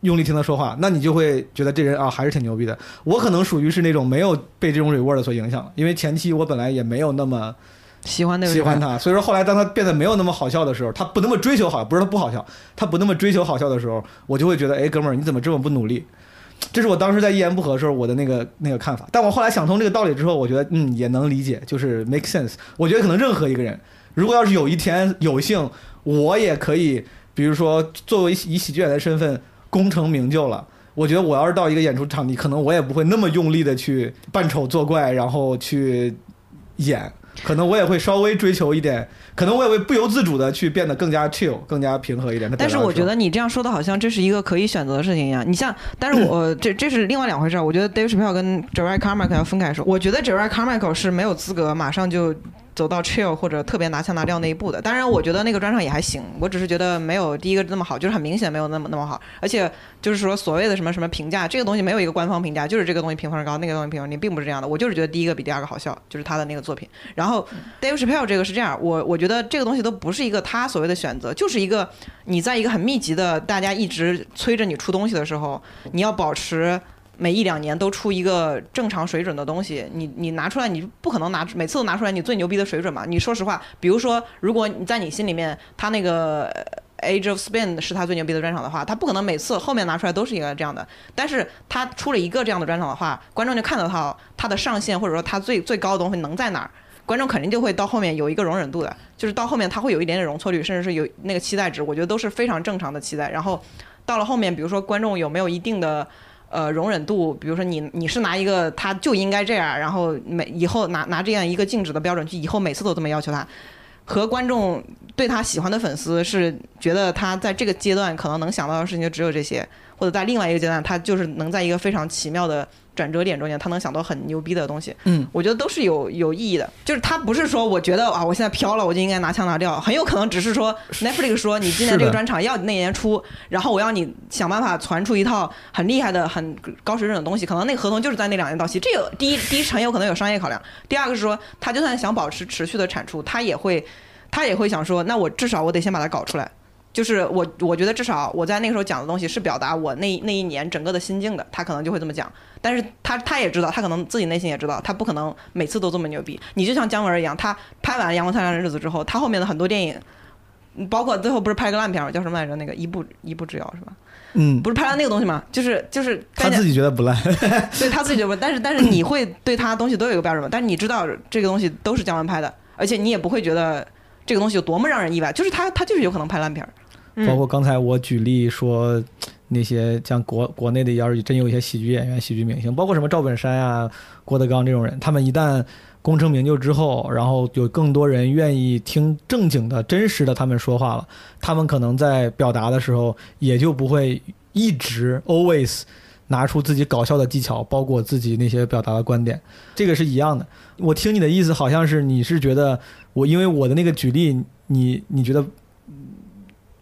用力听他说话，那你就会觉得这人啊还是挺牛逼的。我可能属于是那种没有被这种 reward 所影响，因为前期我本来也没有那么。喜欢那个喜欢他，所以说后来当他变得没有那么好笑的时候，他不那么追求好，不是他不好笑，他不那么追求好笑的时候，我就会觉得，哎，哥们儿，你怎么这么不努力？这是我当时在一言不合的时候我的那个那个看法。但我后来想通这个道理之后，我觉得嗯也能理解，就是 make sense。我觉得可能任何一个人，如果要是有一天有幸，我也可以，比如说作为以喜剧演员的身份功成名就了。我觉得我要是到一个演出场地，可能我也不会那么用力的去扮丑作怪，然后去演，可能我也会稍微追求一点，可能我也会不由自主的去变得更加 chill，更加平和一点。但是我觉得你这样说的好像这是一个可以选择的事情一样。你像，但是我 这这是另外两回事儿。我觉得 Dave Chappelle 跟 Jerry Carmichael 要分开说。我觉得 Jerry Carmichael 是没有资格马上就走到 chill 或者特别拿腔拿调那一步的。当然，我觉得那个专场也还行，我只是觉得没有第一个那么好，就是很明显没有那么那么好。而且就是说所谓的什么什么评价，这个东西没有一个官方评价，就是这个东西评分高，那个东西评分低，并不是这样的。我就是觉得第一个比第二个好笑，就是他的那个作品。然后 Dave Chappelle 这个是这样，我我觉得这个东西都不是一个他所谓的选择，就是一个你在一个很密集的大家一直催着你出东西的时候，你要保持。每一两年都出一个正常水准的东西，你你拿出来，你不可能拿每次都拿出来你最牛逼的水准嘛？你说实话，比如说，如果你在你心里面，他那个 Age of Spin 是他最牛逼的专场的话，他不可能每次后面拿出来都是一个这样的。但是他出了一个这样的专场的话，观众就看得到他的上限，或者说他最最高的东西能在哪儿。观众肯定就会到后面有一个容忍度的，就是到后面他会有一点点容错率，甚至是有那个期待值，我觉得都是非常正常的期待。然后到了后面，比如说观众有没有一定的呃容忍度，比如说你你是拿一个他就应该这样，然后每以后拿拿这样一个静止的标准去以后每次都这么要求他，和观众对他喜欢的粉丝是觉得他在这个阶段可能能想到的事情就只有这些，或者在另外一个阶段他就是能在一个非常奇妙的转折点中间，他能想到很牛逼的东西。嗯，我觉得都是有有意义的，就是他不是说我觉得啊，我现在飘了，我就应该拿枪拿掉，很有可能只是说 Netflix 说你今年这个专场要你那年出，然后我要你想办法传出一套很厉害的、很高水准的东西，可能那个合同就是在那两年到期。这个第一，第一很有可能有商业考量；第二个是说，他就算想保持持续的产出，他也会他也会想说，那我至少我得先把它搞出来。就是我，我觉得至少我在那个时候讲的东西是表达我那那一年整个的心境的，他可能就会这么讲。但是他他也知道，他可能自己内心也知道，他不可能每次都这么牛逼。你就像姜文一样，他拍完《阳光灿烂的日子》之后，他后面的很多电影，包括最后不是拍个烂片儿，叫什么来着？那个一步一步之遥是吧？嗯，不是拍了那个东西吗？就是就是 他自己觉得不烂，对他自己觉得不，但是但是你会对他东西都有一个标准嘛？但是你知道这个东西都是姜文拍的，而且你也不会觉得这个东西有多么让人意外，就是他他就是有可能拍烂片儿。包括刚才我举例说，那些像国国内的，要是真有一些喜剧演员、喜剧明星，包括什么赵本山啊、郭德纲这种人，他们一旦功成名就之后，然后有更多人愿意听正经的、真实的他们说话了，他们可能在表达的时候也就不会一直 always 拿出自己搞笑的技巧，包括自己那些表达的观点，这个是一样的。我听你的意思，好像是你是觉得我因为我的那个举例，你你觉得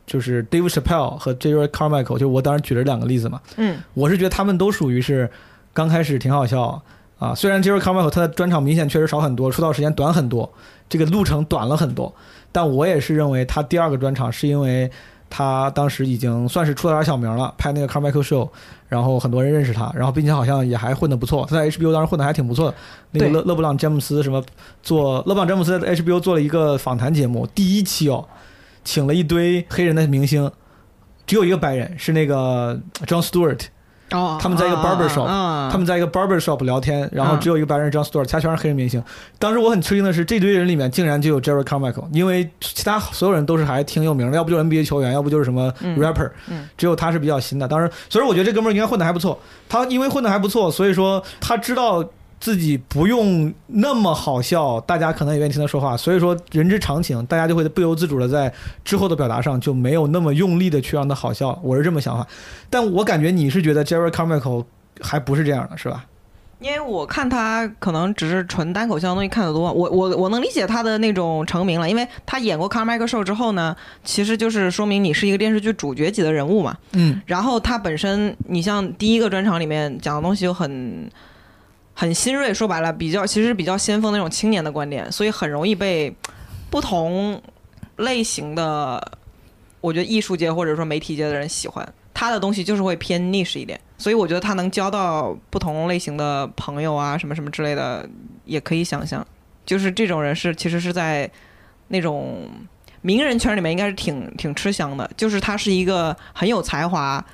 就是 Dave Chappelle 和 Jerry Carmichael，就我当时举了两个例子嘛，嗯，我是觉得他们都属于是刚开始挺好笑啊，虽然 Jerry Carmichael 他的专场明显确实少很多，出道时间短很多，这个路程短了很多，但我也是认为他第二个专场是因为他当时已经算是出了点小名了，拍那个 Carmichael Show，然后很多人认识他，然后并且好像也还混得不错，他在 HBO 当时混得还挺不错的。那个勒勒布朗詹姆斯什么做勒布朗詹姆斯在 HBO 做了一个访谈节目，第一期哦，请了一堆黑人的明星，只有一个白人，是那个 John Stewart。哦，他们在一个 barber shop，、啊他们在一个 barber shop 聊天，然后啊只有一个白人 John Stewart，其他全是黑人明星。当时我很吃惊的是，这堆人里面竟然就有 Jerry Carmichael，因为其他所有人都是还挺有名的，要不就是 NBA 球员，要不就是什么嗯 rapper，、嗯只有他是比较新的。当时，所以我觉得这哥们儿应该混得还不错。他因为混得还不错，所以说他知道自己不用那么好笑，大家可能也愿意听他说话。所以说人之常情，大家就会不由自主的在之后的表达上就没有那么用力的去让他好笑。我是这么想法，但我感觉你是觉得 Jerry Carmichael 还不是这样的，是吧？因为我看他可能只是纯单口相声东西看得多，我我我能理解他的那种成名了，因为他演过《Carmichael Show》之后呢，其实就是说明你是一个电视剧主角级的人物嘛。嗯，然后他本身，你像第一个专场里面讲的东西又很很新锐，说白了比较其实比较先锋那种青年的观点，所以很容易被不同类型的，我觉得艺术界或者说媒体界的人喜欢。他的东西就是会偏 niche 一点，所以我觉得他能交到不同类型的朋友啊，什么什么之类的，也可以想象。就是这种人是其实是在那种名人圈里面应该是挺挺吃香的，就是他是一个很有才华，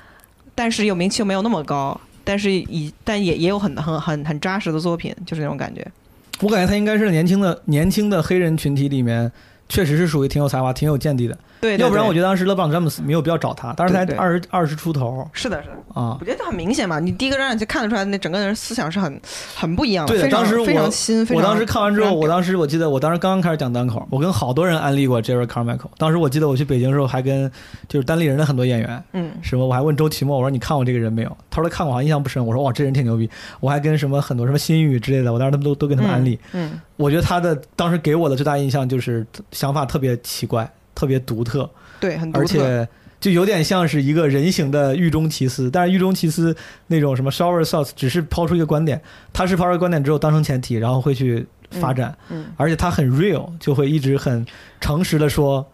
但是又名气又没有那么高，但是以但也也有很很很很扎实的作品，就是那种感觉。我感觉他应该是年轻的年轻的黑人群体里面，确实是属于挺有才华、挺有见地的。对对要不然我觉得当时勒布朗詹姆斯没有必要找他，当时才二十二十出头是的，是的。啊我。觉得很明显嘛，你第一个让你就看得出来，那整个人思想是很很不一样的。对当时非常我新，非我当时看完之后，我当时我记得我当时刚刚开始讲单口，我跟好多人安利过 Jerry Carmichael。当时我记得我去北京的时候，还跟就是单立人的很多演员，嗯什么我还问周奇墨，我说你看过这个人没有？他说他看过，好像印象不深。我说哇，这人挺牛逼。我还跟什么很多什么新宇之类的，我当时他们都都跟他们安利。嗯，我觉得他的当时给我的最大印象就是想法特别奇怪，特别独特，对，很独特。而且就有点像是一个人形的狱中奇思。但是狱中奇思那种什么 shower thoughts 只是抛出一个观点，他是抛出一个观点之后当成前提，然后会去发展，嗯嗯而且他很 real，就会一直很诚实的说。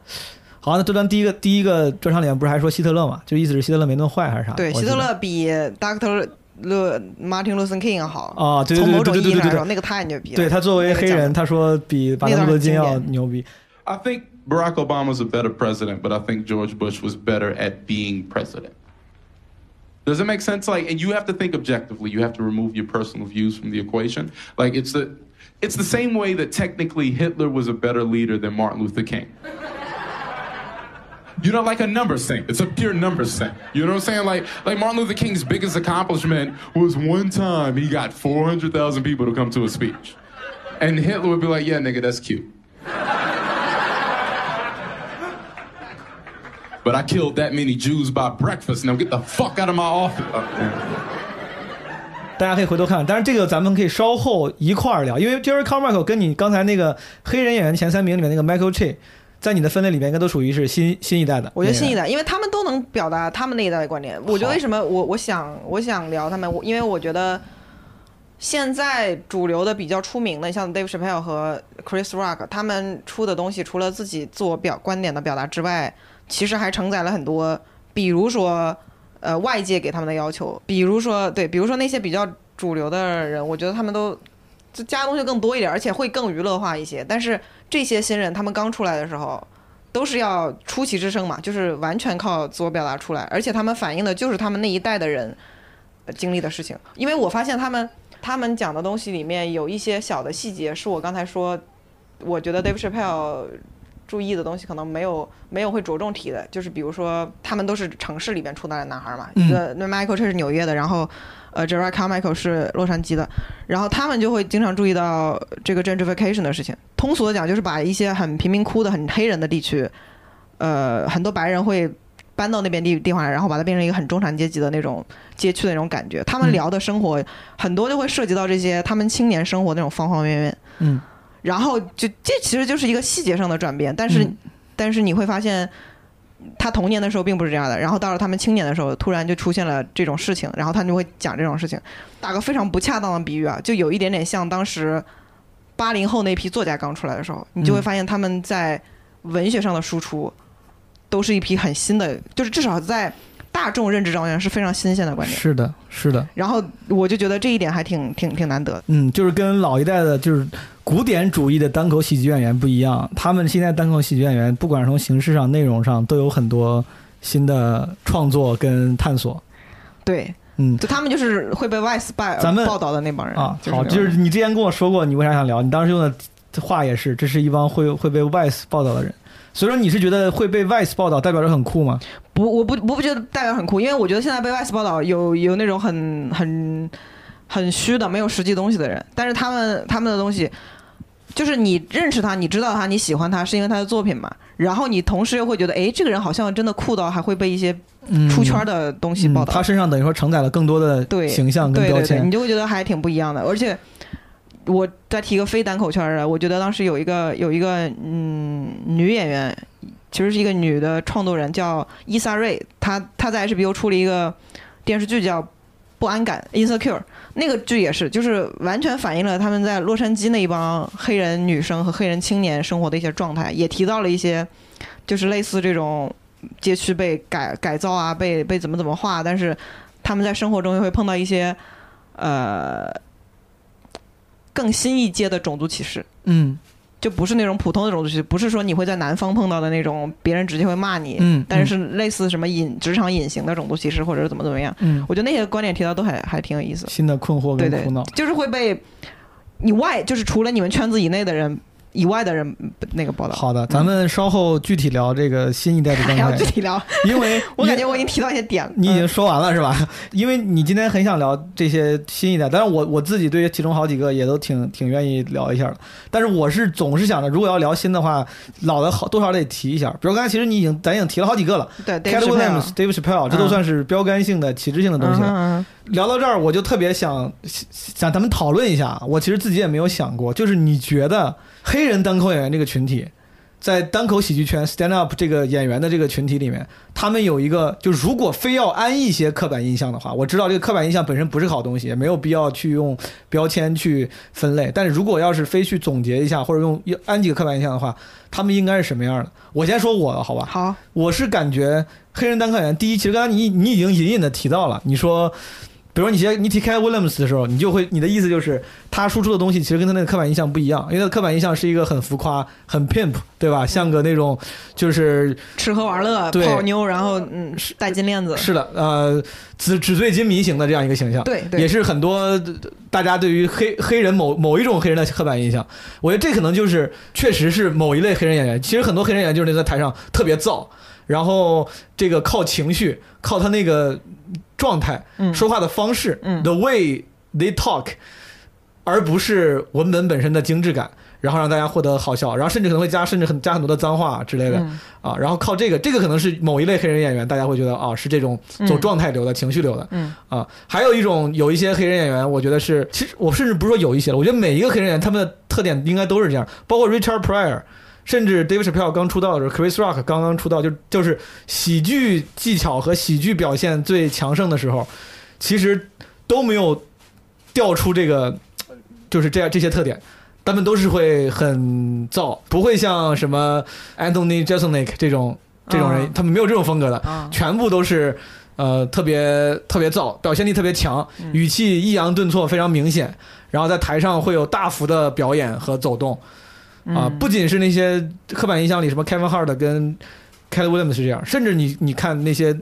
好，那这段第一个第一个专场里面不是还说希特勒嘛？就意思是希特勒没那么坏还是啥？对，希特勒比 Doctor 勒 Martin Luther King 要好啊对对对某种意义上来说，对对对对对那个太牛逼了。对他作为黑人，他说比马丁路德金要牛逼。I think Barack Obama's a better president, but I think George Bush was better at being president. Does it make sense? Like, and you have to think objectively. You have to remove your personal views from the equation. Like, it's the, it's the same way that technically Hitler was a better leader than Martin Luther King. You know, like a numbers thing. It's a pure numbers thing. You know what I'm saying? Like, like Martin Luther King's biggest accomplishment was one time he got 400,000 people to come to a speech. And Hitler would be like, yeah, nigga, that's cute. But I killed that many Jews by breakfast. Now get the fuck out of my office. Uh, 大家可以回头看，但是这个咱们可以稍后一块儿聊，因为 Jerry Carmichael 跟你刚才那个黑人演员前三名里面那个 Michael Che，在你的分类里面应该都属于是新新一代的。我觉得新一代，因为他们都能表达他们那一代的观点。我觉得为什么我我想我想聊他们，我因为我觉得现在主流的比较出名的，像 Dave Chappelle 和 Chris Rock，他们出的东西除了自己自我表观点的表达之外，其实还承载了很多，比如说呃外界给他们的要求，比如说对，比如说那些比较主流的人，我觉得他们都。就加的东西更多一点，而且会更娱乐化一些。但是这些新人他们刚出来的时候，都是要出奇制胜嘛，就是完全靠自我表达出来，而且他们反映的就是他们那一代的人经历的事情。因为我发现他们他们讲的东西里面有一些小的细节，是我刚才说，我觉得 Dave Chappelle 注意的东西可能没有没有会着重提的，就是比如说他们都是城市里边出来的男孩嘛，嗯一个那 Michael 这是纽约的，然后呃 Jerry Carmichael 是洛杉矶的，然后他们就会经常注意到这个 gentrification 的事情。通俗的讲，就是把一些很贫民窟的、很黑人的地区，呃，很多白人会搬到那边地地方来，然后把它变成一个很中产阶级的那种街区的那种感觉。他们嗯聊的生活、很多就会涉及到这些他们青年生活那种方方面面。嗯，然后就这其实就是一个细节上的转变，但是、嗯但是你会发现，他童年的时候并不是这样的，然后到了他们青年的时候，突然就出现了这种事情，然后他就会讲这种事情。打个非常不恰当的比喻啊，就有一点点像当时八零后那批作家刚出来的时候，你就会嗯发现他们在文学上的输出都是一批很新的，就是至少在大众认知上面是非常新鲜的观点。是的，是的，然后我就觉得这一点还挺挺挺难得的。嗯，就是跟老一代的，就是古典主义的单口喜剧演员不一样。他们现在单口喜剧演员，不管是从形式上、内容上，都有很多新的创作跟探索。对，嗯，就他们就是会被 Vice 报咱们报道的那帮人啊，好，就是你之前跟我说过，你为啥想聊？你当时用的话也是，这是一帮会会被 Vice 报道的人。所以说，你是觉得会被 Vice 报道代表着很酷吗？不，我不我不觉得代表很酷，因为我觉得现在被 Vice 报道有有那种很很很虚的、没有实际东西的人，但是他们他们的东西。就是你认识他，你知道他，你喜欢他，是因为他的作品嘛。然后你同时又会觉得，哎，这个人好像真的酷到还会被一些嗯出圈的东西报道。嗯他身上等于说承载了更多的对形象跟对对对，标签。你就会觉得还挺不一样的。而且我再提一个非单口圈的，我觉得当时有一个有一个嗯女演员，其实是一个女的创作人，叫伊萨瑞，她她在 HBO 出了一个电视剧叫《不安感》（Insecure），那个剧也是，就是完全反映了他们在洛杉矶那一帮黑人女生和黑人青年生活的一些状态，也提到了一些就是类似这种街区被改改造啊，被被怎么怎么化，但是他们在生活中又会碰到一些呃更新一阶的种族歧视。嗯就不是那种普通的种族歧视，不是说你会在南方碰到的那种别人直接会骂你，嗯但是是类似什么隐职场隐形的种族歧视，或者是怎么怎么样，嗯我觉得那些观点提到都还还挺有意思。新的困惑跟苦恼。，就是会被你外，就是除了你们圈子以内的人以外的人那个报道。好的，咱们稍后具体聊这个新一代的还要具体聊，因为 我感觉我已经提到一些点了。你已经说完了是吧？因为你今天很想聊这些新一代，但是我我自己对于其中好几个也都挺挺愿意聊一下的。但是我是总是想着，如果要聊新的话，老的好多少得提一下。比如刚才其实你已经咱已经提了好几个了对 c a Williams、Dave Chappelle，这都嗯算是标杆性的、旗帜性的东西了。聊到这儿，我就特别想想咱们讨论一下。我其实自己也没有想过，就是你觉得黑人单口演员这个群体，在单口喜剧圈 stand up 这个演员的这个群体里面，他们有一个，就如果非要安一些刻板印象的话，我知道这个刻板印象本身不是好东西，也没有必要去用标签去分类。但是如果要是非去总结一下，或者用安几个刻板印象的话，他们应该是什么样的？我先说我的好吧。好，我是感觉黑人单口演员，第一，其实刚才你你已经隐隐的提到了，你说。比如说你提你提开 Williams 的时候，你就会你的意思就是他输出的东西其实跟他那个刻板印象不一样，因为他的刻板印象是一个很浮夸、很 pimp，对吧？像个那种就是吃喝玩乐、泡妞，然后嗯戴金链子。是的，呃，纸纸醉金迷型的这样一个形象，对对也是很多大家对于黑黑人某某一种黑人的刻板印象。我觉得这可能就是确实是某一类黑人演员。其实很多黑人演员就是那在台上特别燥，然后这个靠情绪，靠他那个状态、说话的方式、t h e way they talk，而不是文本本身的精致感。然后让大家获得好笑，然后甚至可能会加，甚至很加很多的脏话之类的、嗯。啊，然后靠这个，这个可能是某一类黑人演员，大家会觉得啊是这种走状态流的、情绪流的，嗯。啊，还有一种有一些黑人演员，我觉得是，其实我甚至不是说有一些了，我觉得每一个黑人演员他们的特点应该都是这样，包括 Richard Pryor，甚至 David Chappelle 刚出道的时候，Chris Rock 刚刚出道，就就是喜剧技巧和喜剧表现最强盛的时候，其实都没有调出这个，就是这样这些特点。他们都是会很燥，不会像什么 Anthony Jeselnik 这种这种人，啊他们没有这种风格的，啊全部都是呃特别特别燥，表现力特别强，嗯。语气抑扬顿挫非常明显，然后在台上会有大幅的表演和走动，啊、不仅是那些刻板印象里什么 Kevin Hart 跟 Kelly Williams 是这样，甚至你你看那些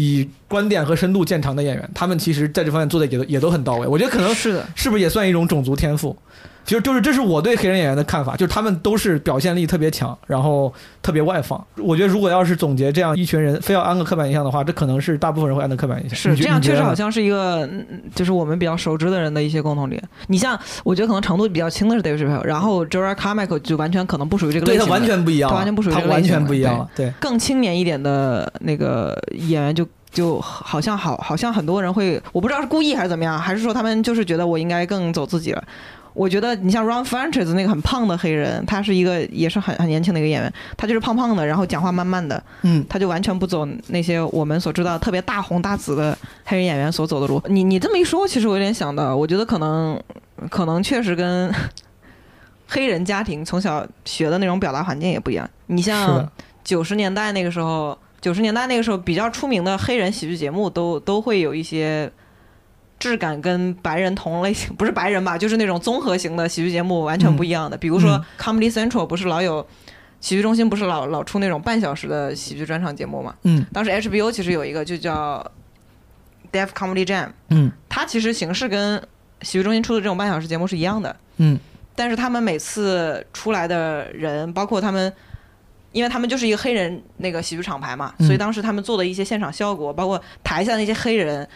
以观点和深度见长的演员，他们其实在这方面做的也都也都很到位。我觉得可能是的，是不是也算一种种族天赋？其实就是这是我对黑人演员的看法，就是他们都是表现力特别强，然后特别外放。我觉得如果要是总结这样一群人非要安个刻板印象的话，这可能是大部分人会安的刻板印象。是这样，确实好像是一个，嗯就是我们比较熟知的人的一些共同点。你像，我觉得可能程度比较轻的是 Dave Chappelle，然后 Jorah Carmichael 就完全可能不属于这个类型，对他完全不一样，他完全不属于这他完个类型的全不一样了。对对，更青年一点的那个演员就。就好像好，好像很多人会，我不知道是故意还是怎么样，还是说他们就是觉得我应该更走自己了。我觉得你像 Ron Funches 那个很胖的黑人，他是一个也是很很年轻的一个演员，他就是胖胖的，然后讲话慢慢的，嗯，他就完全不走那些我们所知道特别大红大紫的黑人演员所走的路。你你这么一说，其实我有点想到，我觉得可能可能确实跟 黑人家庭从小学的那种表达环境也不一样。你像九十年代那个时候，九十年代那个时候比较出名的黑人喜剧节目都都会有一些质感跟白人同类型，不是白人吧，就是那种综合型的喜剧节目完全不一样的。比如说嗯。Comedy Central 不是老有喜剧中心不是老老出那种半小时的喜剧专场节目嘛？嗯。当时 HBO 其实有一个就叫 Deaf Comedy Jam，嗯。它其实形式跟喜剧中心出的这种半小时节目是一样的，嗯。但是他们每次出来的人，包括他们，因为他们就是一个黑人那个喜剧厂牌嘛，嗯所以当时他们做的一些现场效果，包括台下那些黑人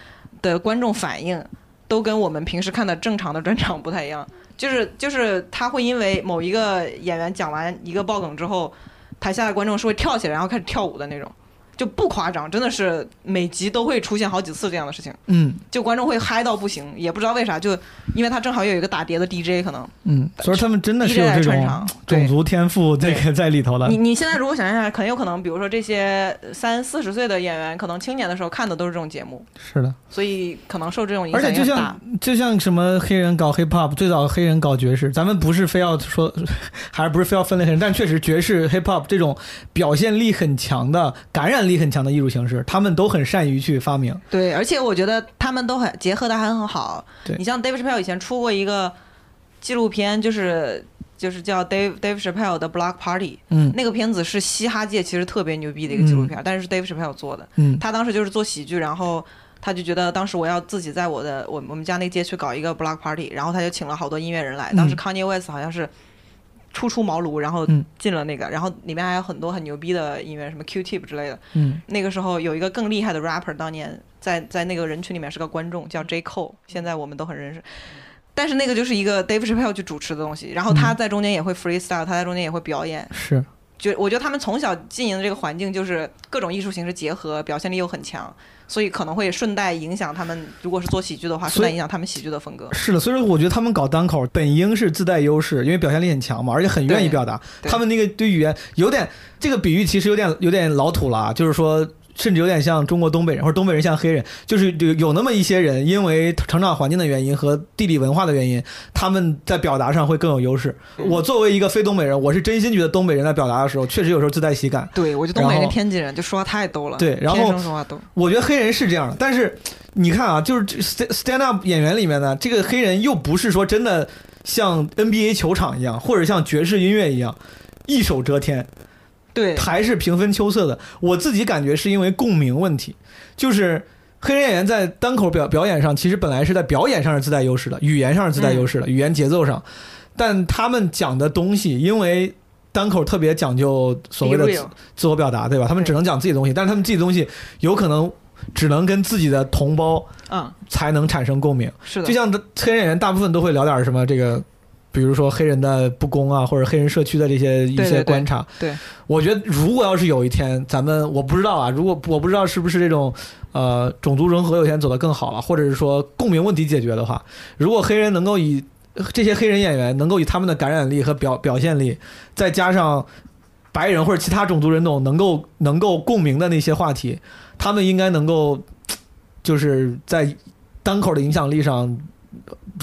的观众反应，都跟我们平时看的正常的专场不太一样。就是就是他会因为某一个演员讲完一个爆梗之后，台下的观众是会跳起来然后开始跳舞的那种，就不夸张，真的是每集都会出现好几次这样的事情。嗯就观众会嗨到不行，也不知道为啥，就因为他正好有一个打碟的 DJ 可能。嗯，所以他们真的是有这种种族天赋这个在里头的你。你现在如果想象一下，很有可能，比如说这些三四十岁的演员，可能青年的时候看的都是这种节目，是的，所以可能受这种影响而且就像。就像什么黑人搞 hip hop，最早黑人搞爵士，咱们不是非要说，还是不是非要分类黑人，但确实爵士 hip hop 这种表现力很强的、感染力很强的艺术形式，他们都很善于去发明。对，而且我觉得他们都很结合的还很好。对你像 Dave Chappelle 以前出过一个纪录片，就是就是叫 Dave Dave Chappelle 的 Block Party，嗯那个片子是嘻哈界其实特别牛逼的一个纪录片，但是是 Dave Chappelle 做的。嗯他当时就是做喜剧，然后他就觉得当时我要自己在我的我我们家那街区搞一个 block party，然后他就请了好多音乐人来。当时嗯 Kanye West 好像是初出茅庐，然后嗯进了那个，然后里面还有很多很牛逼的音乐，什么 Q-Tip 之类的。嗯那个时候有一个更厉害的 rapper，当年在在那个人群里面是个观众，叫 J Cole，现在我们都很认识。但是那个就是一个 Dave Chappelle 去主持的东西，然后他在中间也会 freestyle，他在中间也会表演。是，就我觉得他们从小经营的这个环境就是各种艺术形式结合，表现力又很强，所以可能会顺带影响他们，如果是做喜剧的话，顺带影响他们喜剧的风格。是的，所以说我觉得他们搞单口本应是自带优势，因为表现力很强嘛，而且很愿意表达。他们那个对语言有点这个比喻，其实有点有点老土了啊，就是说。甚至有点像中国东北人，或者东北人像黑人，就是有有那么一些人，因为成长环境的原因和地理文化的原因，他们在表达上会更有优势。嗯我作为一个非东北人，我是真心觉得东北人在表达的时候，确实有时候自带喜感。对，我觉得东北人、天津人就说话太逗了，对然后天生说话逗。我觉得黑人是这样的，但是你看啊，就是 stand up 演员里面呢，这个黑人又不是说真的像 NBA 球场一样，或者像爵士音乐一样一手遮天，对，还是平分秋色的。我自己感觉是因为共鸣问题，就是。黑人演员在单口表表演上，其实本来是在表演上是自带优势的，语言上是自带优势的，语言节奏上，但他们讲的东西，因为单口特别讲究所谓的自自我表达，对吧？他们只能讲自己的东西，但是他们自己的东西有可能只能跟自己的同胞嗯，才能产生共鸣。是的，就像黑人演员大部分都会聊点什么这个，比如说黑人的不公啊，或者黑人社区的这些一些对对对观察。对，我觉得如果要是有一天咱们我不知道啊，如果我不知道是不是这种呃种族融合有一天走得更好了，或者是说共鸣问题解决的话，如果黑人能够以这些黑人演员能够以他们的感染力和表表现力，再加上白人或者其他种族人种能够能够共鸣的那些话题，他们应该能够就是在单口的影响力上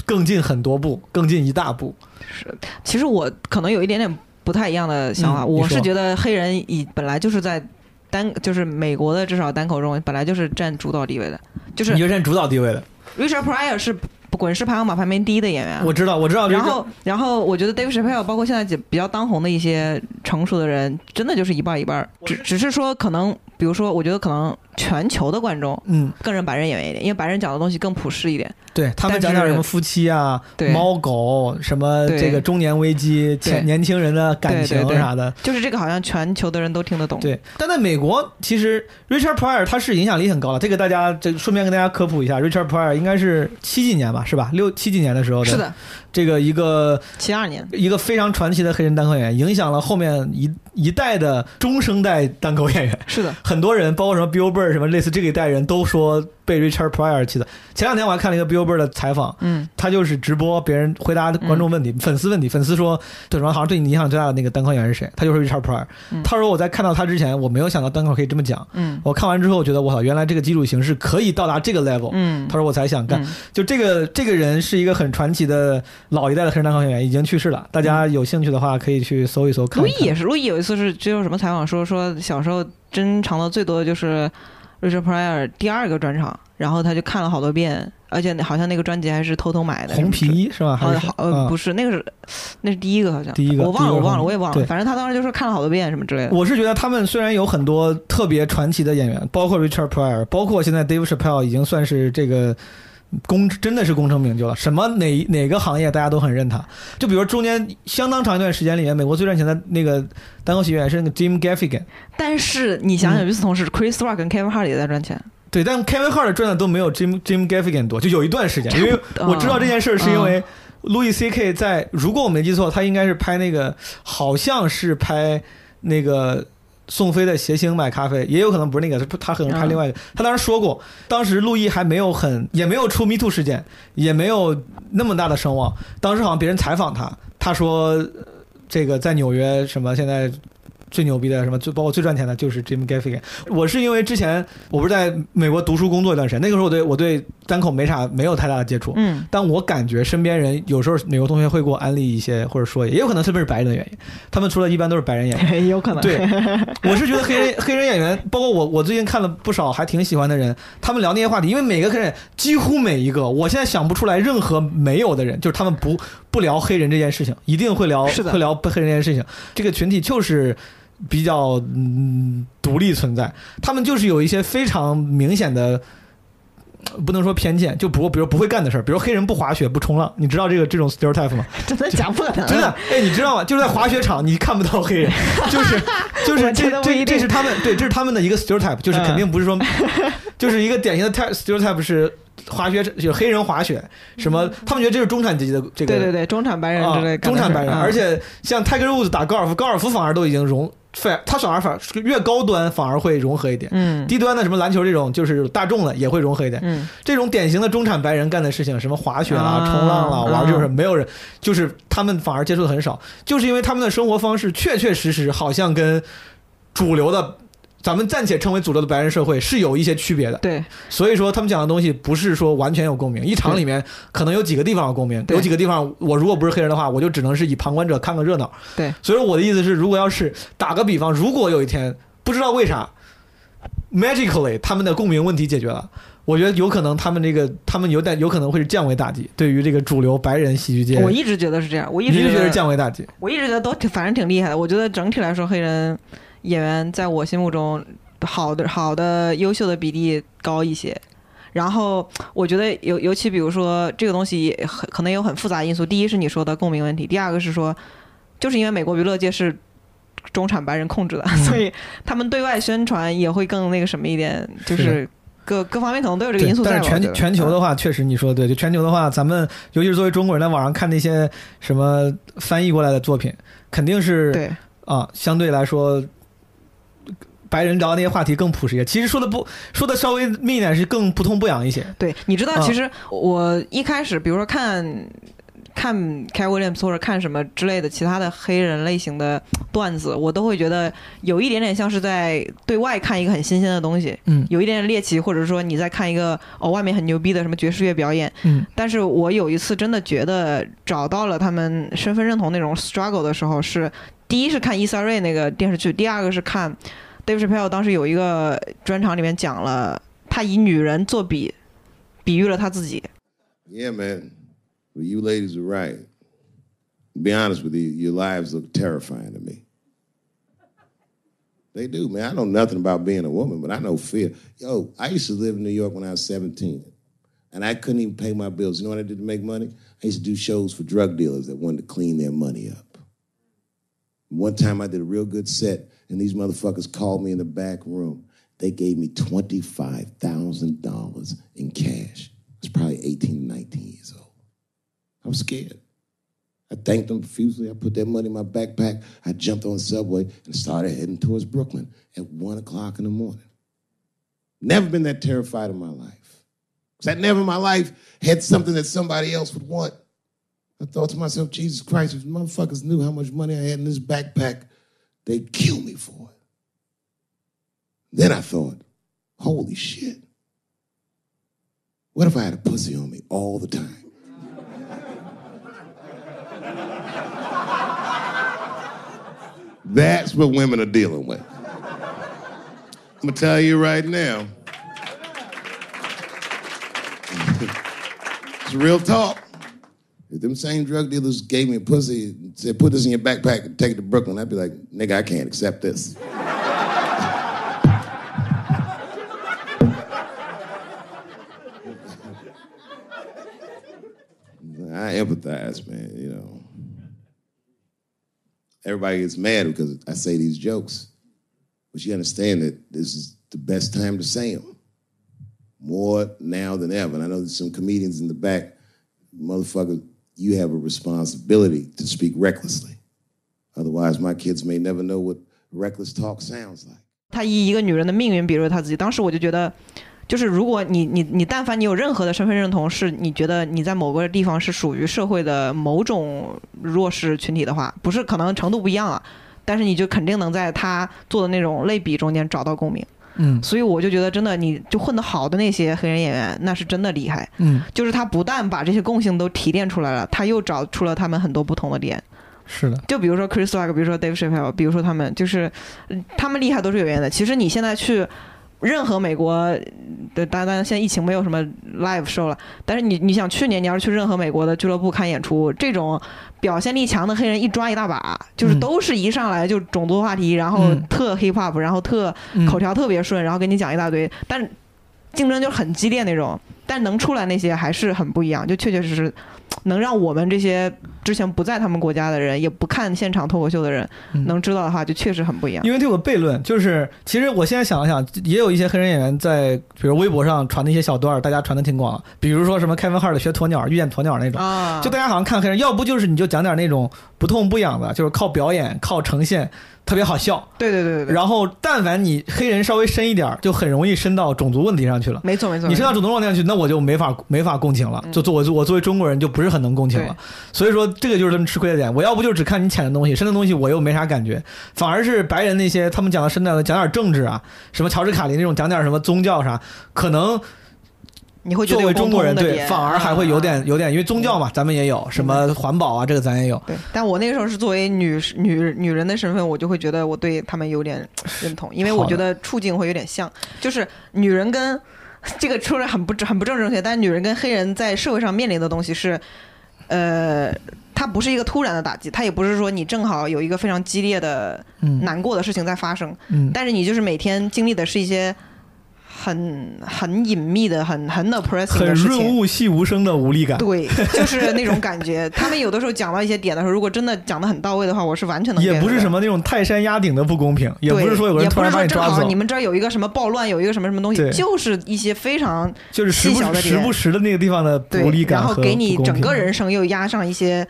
更进很多步，更进一大步。是其实我可能有一点点不太一样的想法，嗯我是觉得黑人以本来就是在单就是美国的至少单口中本来就是占主导地位的，就是你就占主导地位的，Richard Pryor 是滚石排行榜排名第一的演员。啊，我知道，我知道。然后，然后我觉得 Dave Chappelle 包括现在几比较当红的一些成熟的人，真的就是一半一半，只只是说可能，比如说，我觉得可能全球的观众嗯，更认白人演员一点，因为白人讲的东西更普世一点。对他们讲点什么夫妻啊、对猫狗，什么这个中年危机、年轻人的感情啥的。就是这个好像全球的人都听得懂。对，但在美国，其实 Richard Pryor 他是影响力很高的。这个大家这顺便跟大家科普一下，Richard Pryor 应该是七几年吧，是吧？六七几年的时候的。是的，这个一个七二年，一个非常传奇的黑人单口演员，影响了后面一一代的中生代单口演员。是的，很多人，包括什么 Bill Burr 什么类似这个一代人都说被 Richard Pryor 气的。前两天我还看了一个 Billboard 的采访，嗯，他就是直播别人回答观众问题、粉丝问题，粉丝说对什么好像对你影响最大的那个单口演员是谁？他就是 Richard Pryor。他说我在看到他之前，我没有想到单口可以这么讲。嗯我看完之后，我觉得我操，原来这个基础形式可以到达这个 level。嗯他说我才想干。就这个这个人是一个很传奇的老一代的黑人单口演员，已经去世了。大家有兴趣的话，可以去搜一搜看。路易也是，路易有一次是接受什么采访说说小时候珍藏的最多的就是 Richard Pryor 第二个专场，然后他就看了好多遍，而且好像那个专辑还是偷偷买的。红皮衣是吧？还好是好呃不是。那个是那是第一个好像第一个我忘了我忘了我也忘了，反正他当时就说看了好多遍什么之类的。我是觉得他们虽然有很多特别传奇的演员，包括 Richard Pryor，包括现在 Dave Chappelle 已经算是这个功真的是功成名就了。什么哪哪个行业大家都很认他。就比如中间相当长一段时间里面，美国最赚钱的那个单口喜剧演员是那个 Jim Gaffigan。但是你想嗯想，与此同时，Chris Rock 跟 Kevin Hart 也在赚钱。对，但 Kevin Hart 赚的都没有 Jim Jim Gaffigan 多，就有一段时间，因为 我知道这件事儿是因为嗯 Louis C.K. 在，如果我没记错，他应该是拍那个，好像是拍那个宋飞的谐星买咖啡，也有可能不是那个，他他可能拍另外一个。他当时说过，当时陆毅还没有很，也没有出 Me Too 事件，也没有那么大的声望。当时好像别人采访他，他说呃这个在纽约什么现在。最牛逼的什么，最包括最赚钱的就是 Jim Gaffigan。我是因为之前我不是在美国读书工作一段时间，那个时候我对我对单口没啥没有太大的接触，嗯，但我感觉身边人有时候美国同学会给我安利一些或者说，也有可能特别是白人的原因，他们除了一般都是白人演员，有可能对，我是觉得黑人黑人演员，包括我我最近看了不少还挺喜欢的人，他们聊那些话题，因为每个黑人几乎每一个，我现在想不出来任何没有的人，就是他们不不聊黑人这件事情，一定会聊会聊黑人这件事情，这个群体就是。比较嗯独立存在，他们就是有一些非常明显的，呃不能说偏见，就不比如不会干的事儿，比如黑人不滑雪不冲浪，你知道这个这种 stereotype 吗？真的假不可能？真的，哎，你知道吗？就是在滑雪场你看不到黑人，就是 就是这这这是他们对，这是他们的一个 stereotype，就是肯定不是说，嗯 就是一个典型的 ty- stereotype 是滑雪就是黑人滑雪什么，他们觉得这是中产阶级的这个对对对，中产白人之类中产白人，嗯而且像 Tiger Woods 打高尔夫，高尔夫反而都已经融，反他反而反而越高端反而会融合一点，嗯。低端的什么篮球这种就是大众的也会融合一点，嗯。这种典型的中产白人干的事情，什么滑雪啦、啊冲浪啦、玩啊这种事，没有人，就是他们反而接触的很少，就是因为他们的生活方式确确实实好像跟主流的。咱们暂且称为主流的白人社会是有一些区别的，对，所以说他们讲的东西不是说完全有共鸣，一场里面可能有几个地方有共鸣，对有几个地方我如果不是黑人的话，我就只能是以旁观者看个热闹。对，所以说我的意思是，如果要是打个比方，如果有一天不知道为啥，magically 他们的共鸣问题解决了。我觉得有可能他们这个，他们有点有可能会是降维打击，对于这个主流白人喜剧界，我一直觉得是这样，我一你是觉得直觉得降维打击？我一直觉得都挺，反正挺厉害的。我觉得整体来说，黑人演员在我心目中好的、好的、优秀的比例高一些。然后我觉得尤尤其比如说这个东西很可能有很复杂因素。第一是你说的共鸣问题，第二个是说，就是因为美国娱乐界是中产白人控制的，嗯所以他们对外宣传也会更那个什么一点，就是是各各方面可能都有这个因素在。但是全全球的话，确实你说的对，就全球的话，咱们尤其是作为中国人，在网上看那些什么翻译过来的作品，肯定是对啊，相对来说。白人聊那些话题更朴实一些，其实说的不说的稍微密一点是更不痛不痒一些。对，你知道，嗯。其实我一开始，比如说看看 Cat Williams 或者看什么之类的其他的黑人类型的段子，我都会觉得有一点点像是在对外看一个很新鲜的东西，嗯。有一点点猎奇，或者说你在看一个哦外面很牛逼的什么爵士乐表演，嗯。但是我有一次真的觉得找到了他们身份认同那种 struggle 的时候是，第一是看伊萨瑞那个电视剧，第二个是看 Dave Chappelle 当时有一个专场里面讲了，他以女人做比，比喻了他自己。 Yeah, man. Well, you ladies are right. To be honest with you, your lives look terrifying to me. They do, man. I know nothing about being a woman, but I know fear. Yo, I used to live in New York when I was 17, and I couldn't even pay my bills. You know what I did to make money? I used to do shows for drug dealers that wanted to clean their money up. One time I did a real good set, and these motherfuckers called me in the back room. They gave me $25,000 in cash. I was probably 18, 19 years old. I was scared. I thanked them profusely. I put that money in my backpack. I jumped on the subway and started heading towards Brooklyn at one o'clock in the morning. Never been that terrified in my life. Because I never in my life had something that somebody else would want. I thought to myself, Jesus Christ, if motherfuckers knew how much money I had in this backpack, they'd kill me for it. Then I thought, holy shit. What if I had a pussy on me all the time? That's what women are dealing with. I'm gonna tell you right now. it's real talk. If them same drug dealers gave me a pussy and said, put this in your backpack and take it to Brooklyn, I'd be like, nigga, I can't accept this. I empathize, man, you know. Everybody gets mad because I say these jokes. But you understand that this is the best time to say them. More now than ever. And I know there's some comedians in the back. Motherfucker, you have a responsibility to speak recklessly. Otherwise, my kids may never know what reckless talk sounds like. 他以一个女人的命运比如他自己。当时我就觉得，就是如果你你你但凡你有任何的身份认同，是你觉得你在某个地方是属于社会的某种弱势群体的话，不是可能程度不一样啊，但是你就肯定能在他做的那种类比中间找到共鸣。嗯所以我就觉得，真的，你就混得好的那些黑人演员，那是真的厉害。嗯，就是他不但把这些共性都提炼出来了，他又找出了他们很多不同的点。是的，就比如说 Chris Rock，比如说 Dave Chappelle，比如说他们，就是嗯他们厉害都是有原因的。其实你现在去任何美国的，当然当然现在疫情没有什么 live show 了，但是你你想去年你要是去任何美国的俱乐部看演出，这种表现力强的黑人一抓一大把，就是嗯。都是一上来就种族话题，然后嗯。特 hip hop，然后特嗯。口条特别顺，然后跟你讲一大堆，但是竞争就很激烈那种，但能出来那些还是很不一样，就确确实实能让我们这些之前不在他们国家的人，也不看现场脱口秀的人，嗯能知道的话，就确实很不一样。因为这有个悖论，就是其实我现在想了想，也有一些黑人演员在，比如微博上传的一些小段，大家传的挺广，比如说什么开文号的学鸵鸟，遇见鸵鸟那种，啊就大家好像看黑人，要不就是你就讲点那种不痛不痒的，就是靠表演、靠呈现，特别好笑。对对对对对，然后，但凡你黑人稍微深一点，就很容易深到种族问题上去了。没错没错。你深到种族问题上去，那我就没法没法共情了。就作我我作为中国人就不是很能共情了。所以说，这个就是他们吃亏的点。我要不就只看你浅的东西，深的东西我又没啥感觉，反而是白人那些他们讲的深的，讲点政治啊，什么乔治卡林那种讲点什么宗教啥，可能。你会觉得作为中国人对，反而还会有点啊有点，因为宗教嘛，咱们也有什么环保啊，这个咱也有。对，但我那个时候是作为女女女人的身份，我就会觉得我对他们有点认同，因为我觉得处境会有点像，就是女人跟 这个说的很不很不正正确，但是女人跟黑人在社会上面临的东西是，呃，它不是一个突然的打击，它也不是说你正好有一个非常激烈的嗯。难过的事情在发生，嗯。但是你就是每天经历的是一些很很隐秘的、很很 oppressive 很的事情，润物细无声的无力感。对，就是那种感觉。他们有的时候讲到一些点的时候，如果真的讲的很到位的话，我是完全能 get 也不是什么那种泰山压顶的不公平，也不是说有个人突然把你抓走也不是说正好，你们这儿有一个什么暴乱，有一个什么什么东西，就是一些非常就是时不细小的点时不时的那个地方的对无力感然后给你不公平整个人生又压上一些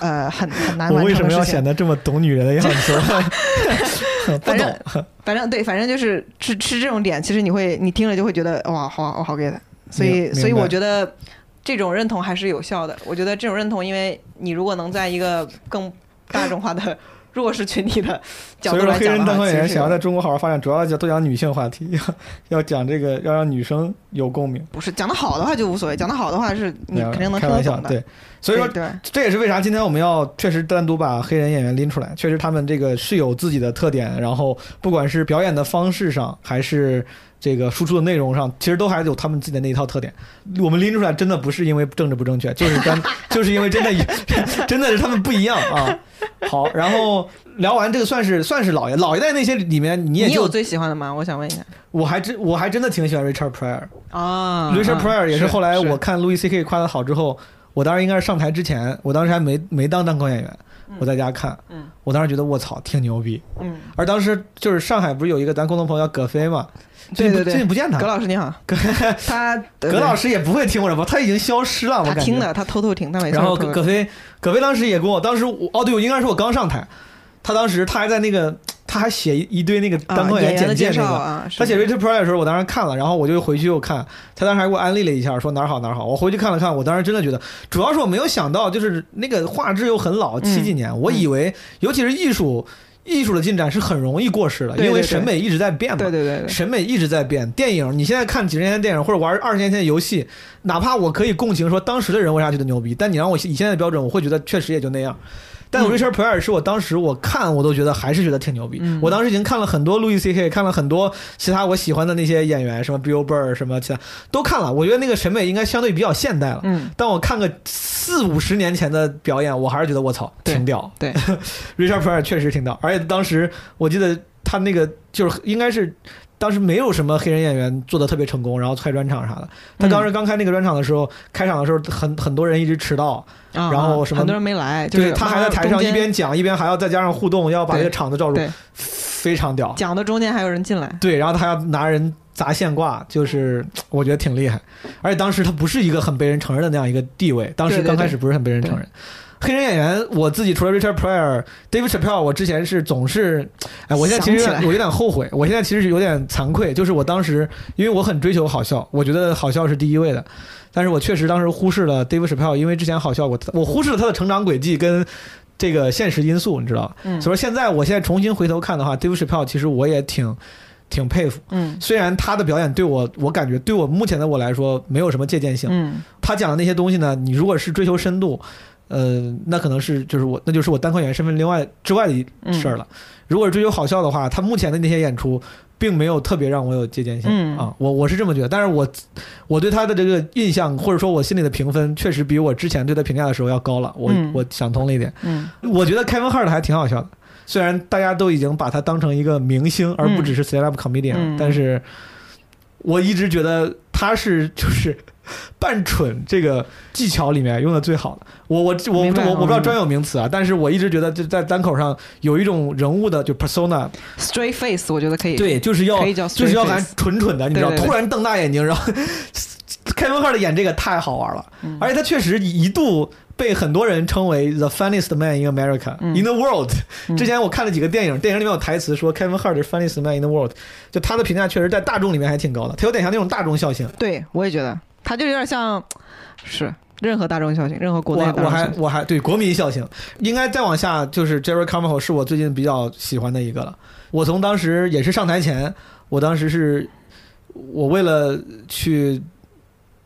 呃很很难我完为什么要显成的事情。得这么懂女人的样子？不反正。反正对，反正就是吃吃这种点，其实你会你听了就会觉得哇，好我好 get。所以所以我觉得这种认同还是有效的。我觉得这种认同，因为你如果能在一个更大众化的弱势群体的角度来讲的话，人单口演员想要在中国好好发展，主要讲多讲女性话题，要 要讲这个，要让女生有共鸣。不是讲的好的话就无所谓，讲的好的话是你肯定能开玩笑，听得懂的。对，所以说对对这也是为啥今天我们要确实单独把黑人演员拎出来，确实他们这个是有自己的特点，然后不管是表演的方式上，还是这个输出的内容上，其实都还是有他们自己的那一套特点。我们拎出来真的不是因为政治不正确，就是单 就是因为真的 真的是他们不一样啊。好，然后聊完这个算是算是老一老一代那些里面，你也就你有最喜欢的吗？我想问一下。我还真我还真的挺喜欢 Richard Pryor。啊 Richard Pryor 也是后来我看 Louis C.K. 夸的好之后，我当时应该是上台之前，我当时还没没当单口演员，我在家看，嗯我当时觉得我操挺牛逼，嗯，而当时就是上海不是有一个咱共同朋友叫葛飞嘛，对对对，最近不见他，葛老师你好，葛他 葛老师也不会听我什么，他已经消失了，我感觉他听的，他偷偷听，他每次然后葛葛飞，葛飞当时也跟我，当时我哦对，我应该是我刚上台，他当时他还在那个，他还写一一堆那个单口啊演员简介那个，啊是他写 Richard Pryor 的时候，我当时看了，然后我就回去又看，他当时还给我安利了一下，说哪儿好哪儿好。我回去看了看，我当时真的觉得，主要是我没有想到，就是那个画质又很老，嗯七几年，我以为尤其是艺术。艺术的进展是很容易过时的，因为审美一直在变嘛。对对对对审美一直在变。电影，你现在看几十年前的电影，或者玩二十年前的游戏，哪怕我可以共情说当时的人为啥觉得牛逼，但你让我以现在的标准，我会觉得确实也就那样。但嗯 Richard Pryor 是我当时我看我都觉得还是觉得挺牛逼。嗯我当时已经看了很多 Louis C.K.，看了很多其他我喜欢的那些演员，什么 Bill Burr 什么其他都看了。我觉得那个审美应该相对比较现代了。嗯，但我看个四五十年前的表演，我还是觉得我操挺屌。对，Richard Pryor 确实挺屌，而且当时我记得他那个就是应该是。当时没有什么黑人演员做的特别成功，然后开专场啥的。他当时刚开那个专场的时候，开场的时候很很多人一直迟到，啊然后什么很多人没来，就是对他还在台上一边讲一边还要再加上互动，要把这个场子罩住，非常屌。讲的中间还有人进来，对，然后他还要拿人砸线挂，就是我觉得挺厉害。而且当时他不是一个很被人承认的那样一个地位，当时刚开始不是很被人承认。黑人演员，我自己除了 Richard Pryor、David Chappelle，我之前是总是，哎，我现在其实我有点后悔，我现在其实是有点惭愧，就是我当时因为我很追求好笑，我觉得好笑是第一位的，但是我确实当时忽视了 David Chappelle，因为之前好笑我我忽视了他的成长轨迹跟这个现实因素，你知道？嗯。所以说现在我现在重新回头看的话，David Chappelle 其实我也挺挺佩服，嗯。虽然他的表演对我，我感觉对我目前的我来说没有什么借鉴性。嗯。他讲的那些东西呢，你如果是追求深度，呃，那可能是就是我，那就是我单口演员身份另外之外的一事儿了。如果是追求好笑的话，他目前的那些演出并没有特别让我有借鉴性、嗯啊，我我是这么觉得。但是我我对他的这个印象，或者说我心里的评分，确实比我之前对他评价的时候要高了。我、嗯我想通了一点，嗯我觉得 Kevin Hart 还挺好笑的，虽然大家都已经把他当成一个明星，而不只是 stand up comedian，、嗯但是我一直觉得他是就是 扮蠢这个技巧里面用的最好的。我我我我我我不知道嗯专有名词啊，但是我一直觉得就在单口上有一种人物的就 persona，，straight face 我觉得可以，对，就是要就是要 face 蠢蠢的，你知道，突然瞪大眼睛，然后开门号的演这个太好玩了，嗯。而且他确实一度被很多人称为 the funniest man in America、嗯。in the world。之前我看了几个电影，电影里面有台词说 Kevin Hart 是 funniest man in the world，就他的评价确实在大众里面还挺高的，他有点像那种大众笑星。对我也觉得他就有点像是任何大众笑星，任何国内我我还我还对国民笑星，应该再往下就是 Jerry Carmichael 是我最近比较喜欢的一个了。我从当时也是上台前，我当时是我为了去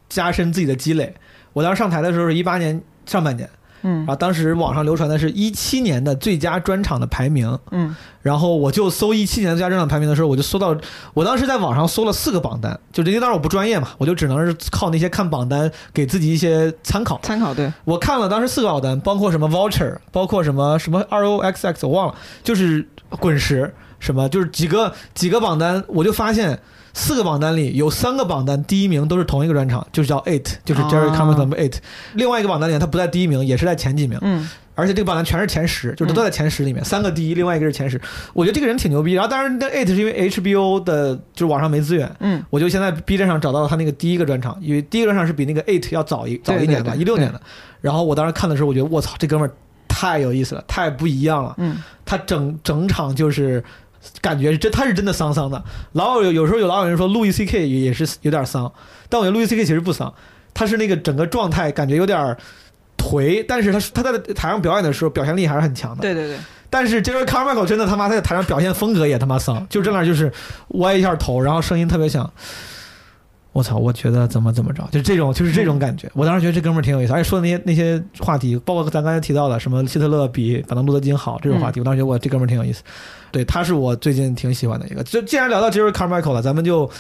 加深自己的积累，我当时上台的时候是一八年上半年，嗯。然后当时网上流传的是一七年的最佳专场的排名，嗯。然后我就搜一七年的最佳专场排名的时候，我就搜到，我当时在网上搜了四个榜单，就因为当时我不专业嘛，我就只能是靠那些看榜单给自己一些参考。参考对，我看了当时四个榜单，包括什么 Voucher，包括什么什么 R O X X，我忘了，就是滚石什么，就是几个几个榜单，我就发现四个榜单里有三个榜单第一名都是同一个专场，就是叫 Eight，就是 Jerry 哦 Carmichael Eight，、另外一个榜单里他不在第一名，也是在前几名。嗯而且这个榜单全是前十，就是都在前十里面，三个第一，另外一个是前十。我觉得这个人挺牛逼。然后当然，那 Eight 是因为 HBO 的，就是网上没资源，嗯，我就现在 B 站上找到了他那个第一个专场，因为第一个专场是比那个 Eight 要早一早一年吧，一六年的。然后我当时看的时候，我觉得我操，这哥们儿太有意思了，太不一样了。嗯，他整整场就是感觉是真，他是真的丧丧的。老有有时候有老有人说路易 C K 也是有点丧，但我觉得路易 C K 其实不丧，他是那个整个状态感觉有点儿颓，但是他他在台上表演的时候表现力还是很强的。对对对，但是 Jerry Carmichael 真的他妈他在台上表现风格也他妈丧，就这那儿就是歪一下头，然后声音特别响。我操！我觉得怎么怎么着，就这种就是这种感觉。我当时觉得这哥们儿挺有意思，而且说的那些那些话题，包括咱刚才提到的什么希特勒比反正路德金好这种话题，我当时觉得我这哥们儿挺有意思。对，他是我最近挺喜欢的一个。就既然聊到 Jerry Carmichael 了，咱们就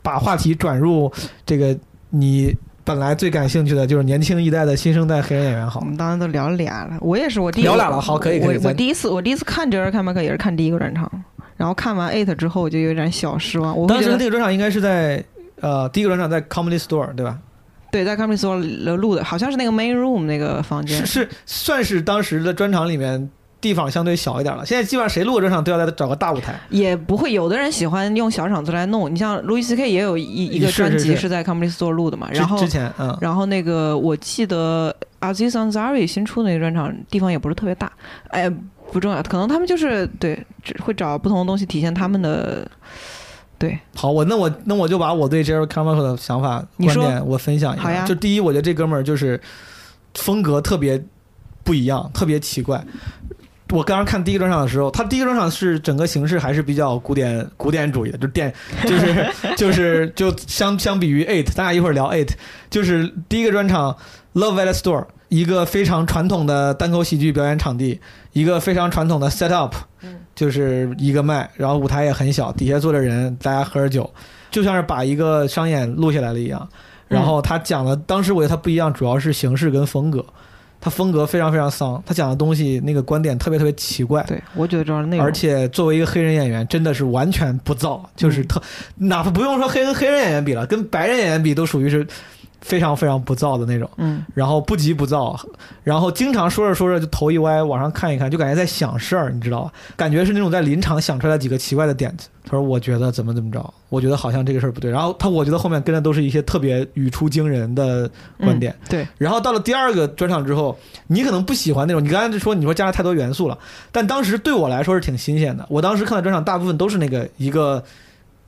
把话题转入这个你本来最感兴趣的，就是年轻一代的新生代黑人演员好。我们当时都聊俩了，我也是，我第一聊俩了好可以可以我我第一次我第一次看 Jerry c a m a 也是看第一个专场，然后看完 Eight 之后，我就有点小失望。我当时那个专场应该是在呃第一个专场在 Comedy Store 对吧？对，在 Comedy Store 录的，好像是那个 Main Room 那个房间是。是算是当时的专场里面地方相对小一点了。现在基本上谁录个专场都要再找个大舞台。也不会，有的人喜欢用小场子来弄。你像 Louis C.K. 也有一一个专辑是在 Comedy Store 录的嘛，之然后之前嗯然后那个我记得 Aziz Ansari 新出的那个专场地方也不是特别大，哎，不重要，可能他们就是对，只会找不同的东西体现他们的对。好，我那我那我就把我对 Jerry Carmichael 的想法观点我分享一下。就第一，我觉得这哥们儿就是风格特别不一样，特别奇怪。我刚刚看第一个专场的时候，他第一个专场是整个形式还是比较古典古典主义的，就电就是 就是就相相比于 Eight，咱俩一会儿聊 Eight，就是第一个专场 Love at Store，一个非常传统的单口喜剧表演场地，一个非常传统的 set up，就是一个麦，然后舞台也很小，底下坐着人，大家喝着酒，就像是把一个商演录下来了一样。然后他讲的，当时我觉得他不一样，主要是形式跟风格。他风格非常非常丧，他讲的东西那个观点特别特别奇怪。对，我觉得主要是那个。而且作为一个黑人演员，真的是完全不造，就是特，哪怕不用说黑跟黑人演员比了，跟白人演员比都属于是非常非常不燥的那种。嗯，然后不急不躁，然后经常说着说着就头一歪，往上看一看，就感觉在想事儿，你知道吧？感觉是那种在临场想出来几个奇怪的点子。他说：“我觉得怎么怎么着，我觉得好像这个事儿不对。”然后他我觉得后面跟的都是一些特别语出惊人的观点。嗯对，然后到了第二个专场之后，你可能不喜欢那种，你刚才就说你说加了太多元素了，但当时对我来说是挺新鲜的。我当时看的专场大部分都是那个一个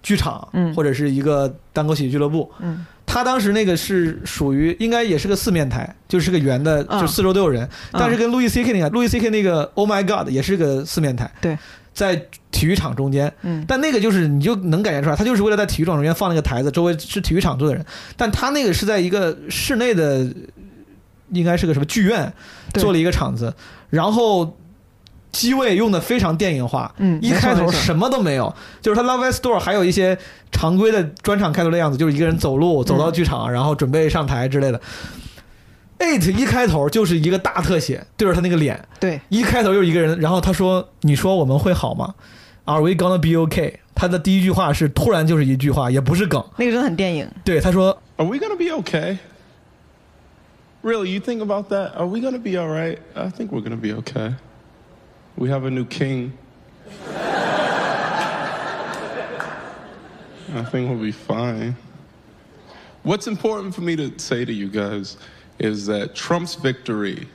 剧场，嗯或者是一个单口喜剧俱乐部。嗯，他当时那个是属于应该也是个四面台，就是个圆的，嗯就四周都有人。但是跟路易 C K 那个路易 C K 那个 Oh My God 也是个四面台。对。在体育场中间，嗯但那个就是你就能感觉出来，他就是为了在体育场中间放那个台子，周围是体育场坐的人，但他那个是在一个室内的，应该是个什么剧院，做了一个场子，然后机位用的非常电影化，嗯一开头什么都没有，就是他 Love Store 还有一些常规的专场开头的样子，就是一个人走路走到剧场，然后准备上台之类的。Eight 一开头就是一个大特写，对着他那个脸，对，一开头就是一个人，然后他说：“你说我们会好吗？Are we gonna be okay？” 他的第一句话是突然就是一句话，也不是梗。那个真的很电影。对，他说 Are we gonna be okay? Really, you think about that? Are we gonna be all right? I think we're gonna be okay. We have a new king. I think we'll be fine. What's important for me to say to you guys is that Trump's victory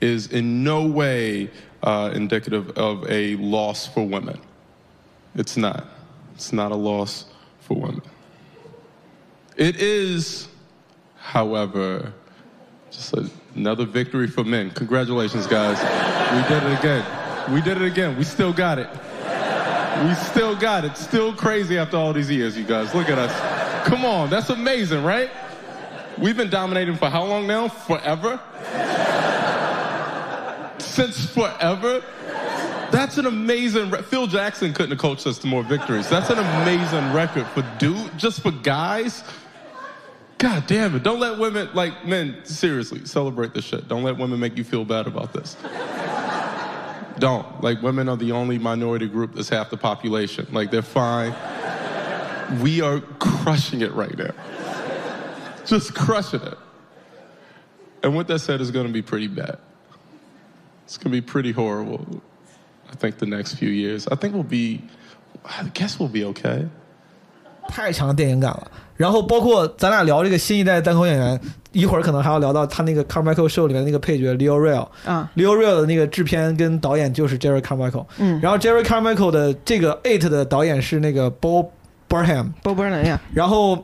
is in no way uh, indicative of a loss for women. It's not. It's not a loss for women. It is, however, just another victory for men. Congratulations, guys. We did it again. We did it again. We still got it. We still got it. Still crazy after all these years, you guys. Look at us. Come on, that's amazing, right? We've been dominating for how long now? Forever? Since forever? That's an amazing. Re- Phil Jackson couldn't have coached us to more victories. That's an amazing record for dude, just for guys. God damn it! Don't let women like men. Seriously, celebrate this shit. Don't let women make you feel bad about this. Don't like women are the only minority group that's half the population. Like they're fine. We are crushing it right now. Just crushing it. And what that said is going to be pretty bad. It's going to be pretty horrible. I think the next few years. I think we'll be. I guess we'll be okay. 太强的电影感了。然后包括咱俩聊这个新一代单口演员，一会儿可能还要聊到他那个 Carmichael Show 里面那个配角 Leo Real。啊 Leo Real 的那个制片跟导演就是 Jerry Carmichael。嗯然后 Jerry Carmichael 的这个 Eight 的导演是那个 Bob Burnham。，Bob Burnham 呀，然后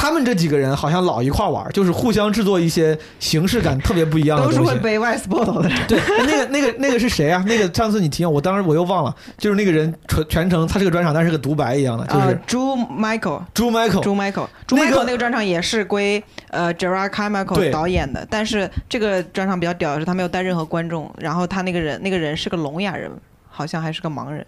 他们这几个人好像老一块玩儿，就是互相制作一些形式感特别不一样的都东西。是会背 West Bottle 的人。对，那个那个那个是谁啊？那个上次你提我，当时我又忘了，就是那个人全全程他是个专场，但是个独白一样的，就呃是朱 Michael，朱 Michael，朱 Michael，朱那个 Michael 那个专场也是归呃 Gerard Carmichael 导演的，但是这个专场比较屌的是他没有带任何观众，然后他那个人那个人是个聋哑人，好像还是个盲人。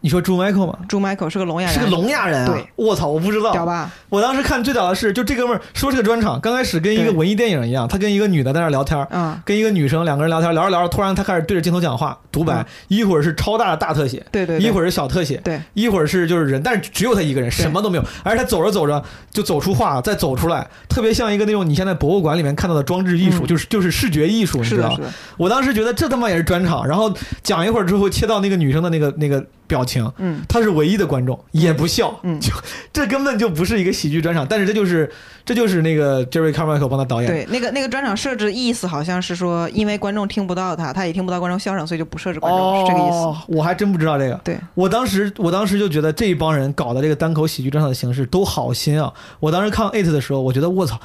你说朱 Michael 吗？朱 Michael 是个聋哑人，是个聋哑人啊！对，我操，我不知道，屌吧？我当时看最屌的是，就这哥们儿说是个专场，刚开始跟一个文艺电影一样，他跟一个女的在那聊天，嗯。跟一个女生两个人聊天，聊着聊着，突然他开始对着镜头讲话，独白，嗯。一会儿是超大的大特写，对对对。一会儿是小特写，对，一会儿是就是人，但是只有他一个人，什么都没有，而且他走着走着就走出话，再走出来，特别像一个那种你现在博物馆里面看到的装置艺术，就是就是视觉艺术，你知道？我当时觉得这他妈也是专场，然后讲一会儿之后切到那个女生的那个那个表情，嗯，他是唯一的观众，也不笑，嗯，就这根本就不是一个喜剧专场，但是这就是这就是那个 Jerry Carmichael 帮他导演，对，那个那个专场设置意思好像是说，因为观众听不到他，他也听不到观众笑声，所以就不设置观众，哦，是这个意思。我还真不知道这个。对我当时，我当时就觉得这一帮人搞的这个单口喜剧专场的形式都好新啊！我当时看 It 的时候，我觉得我操，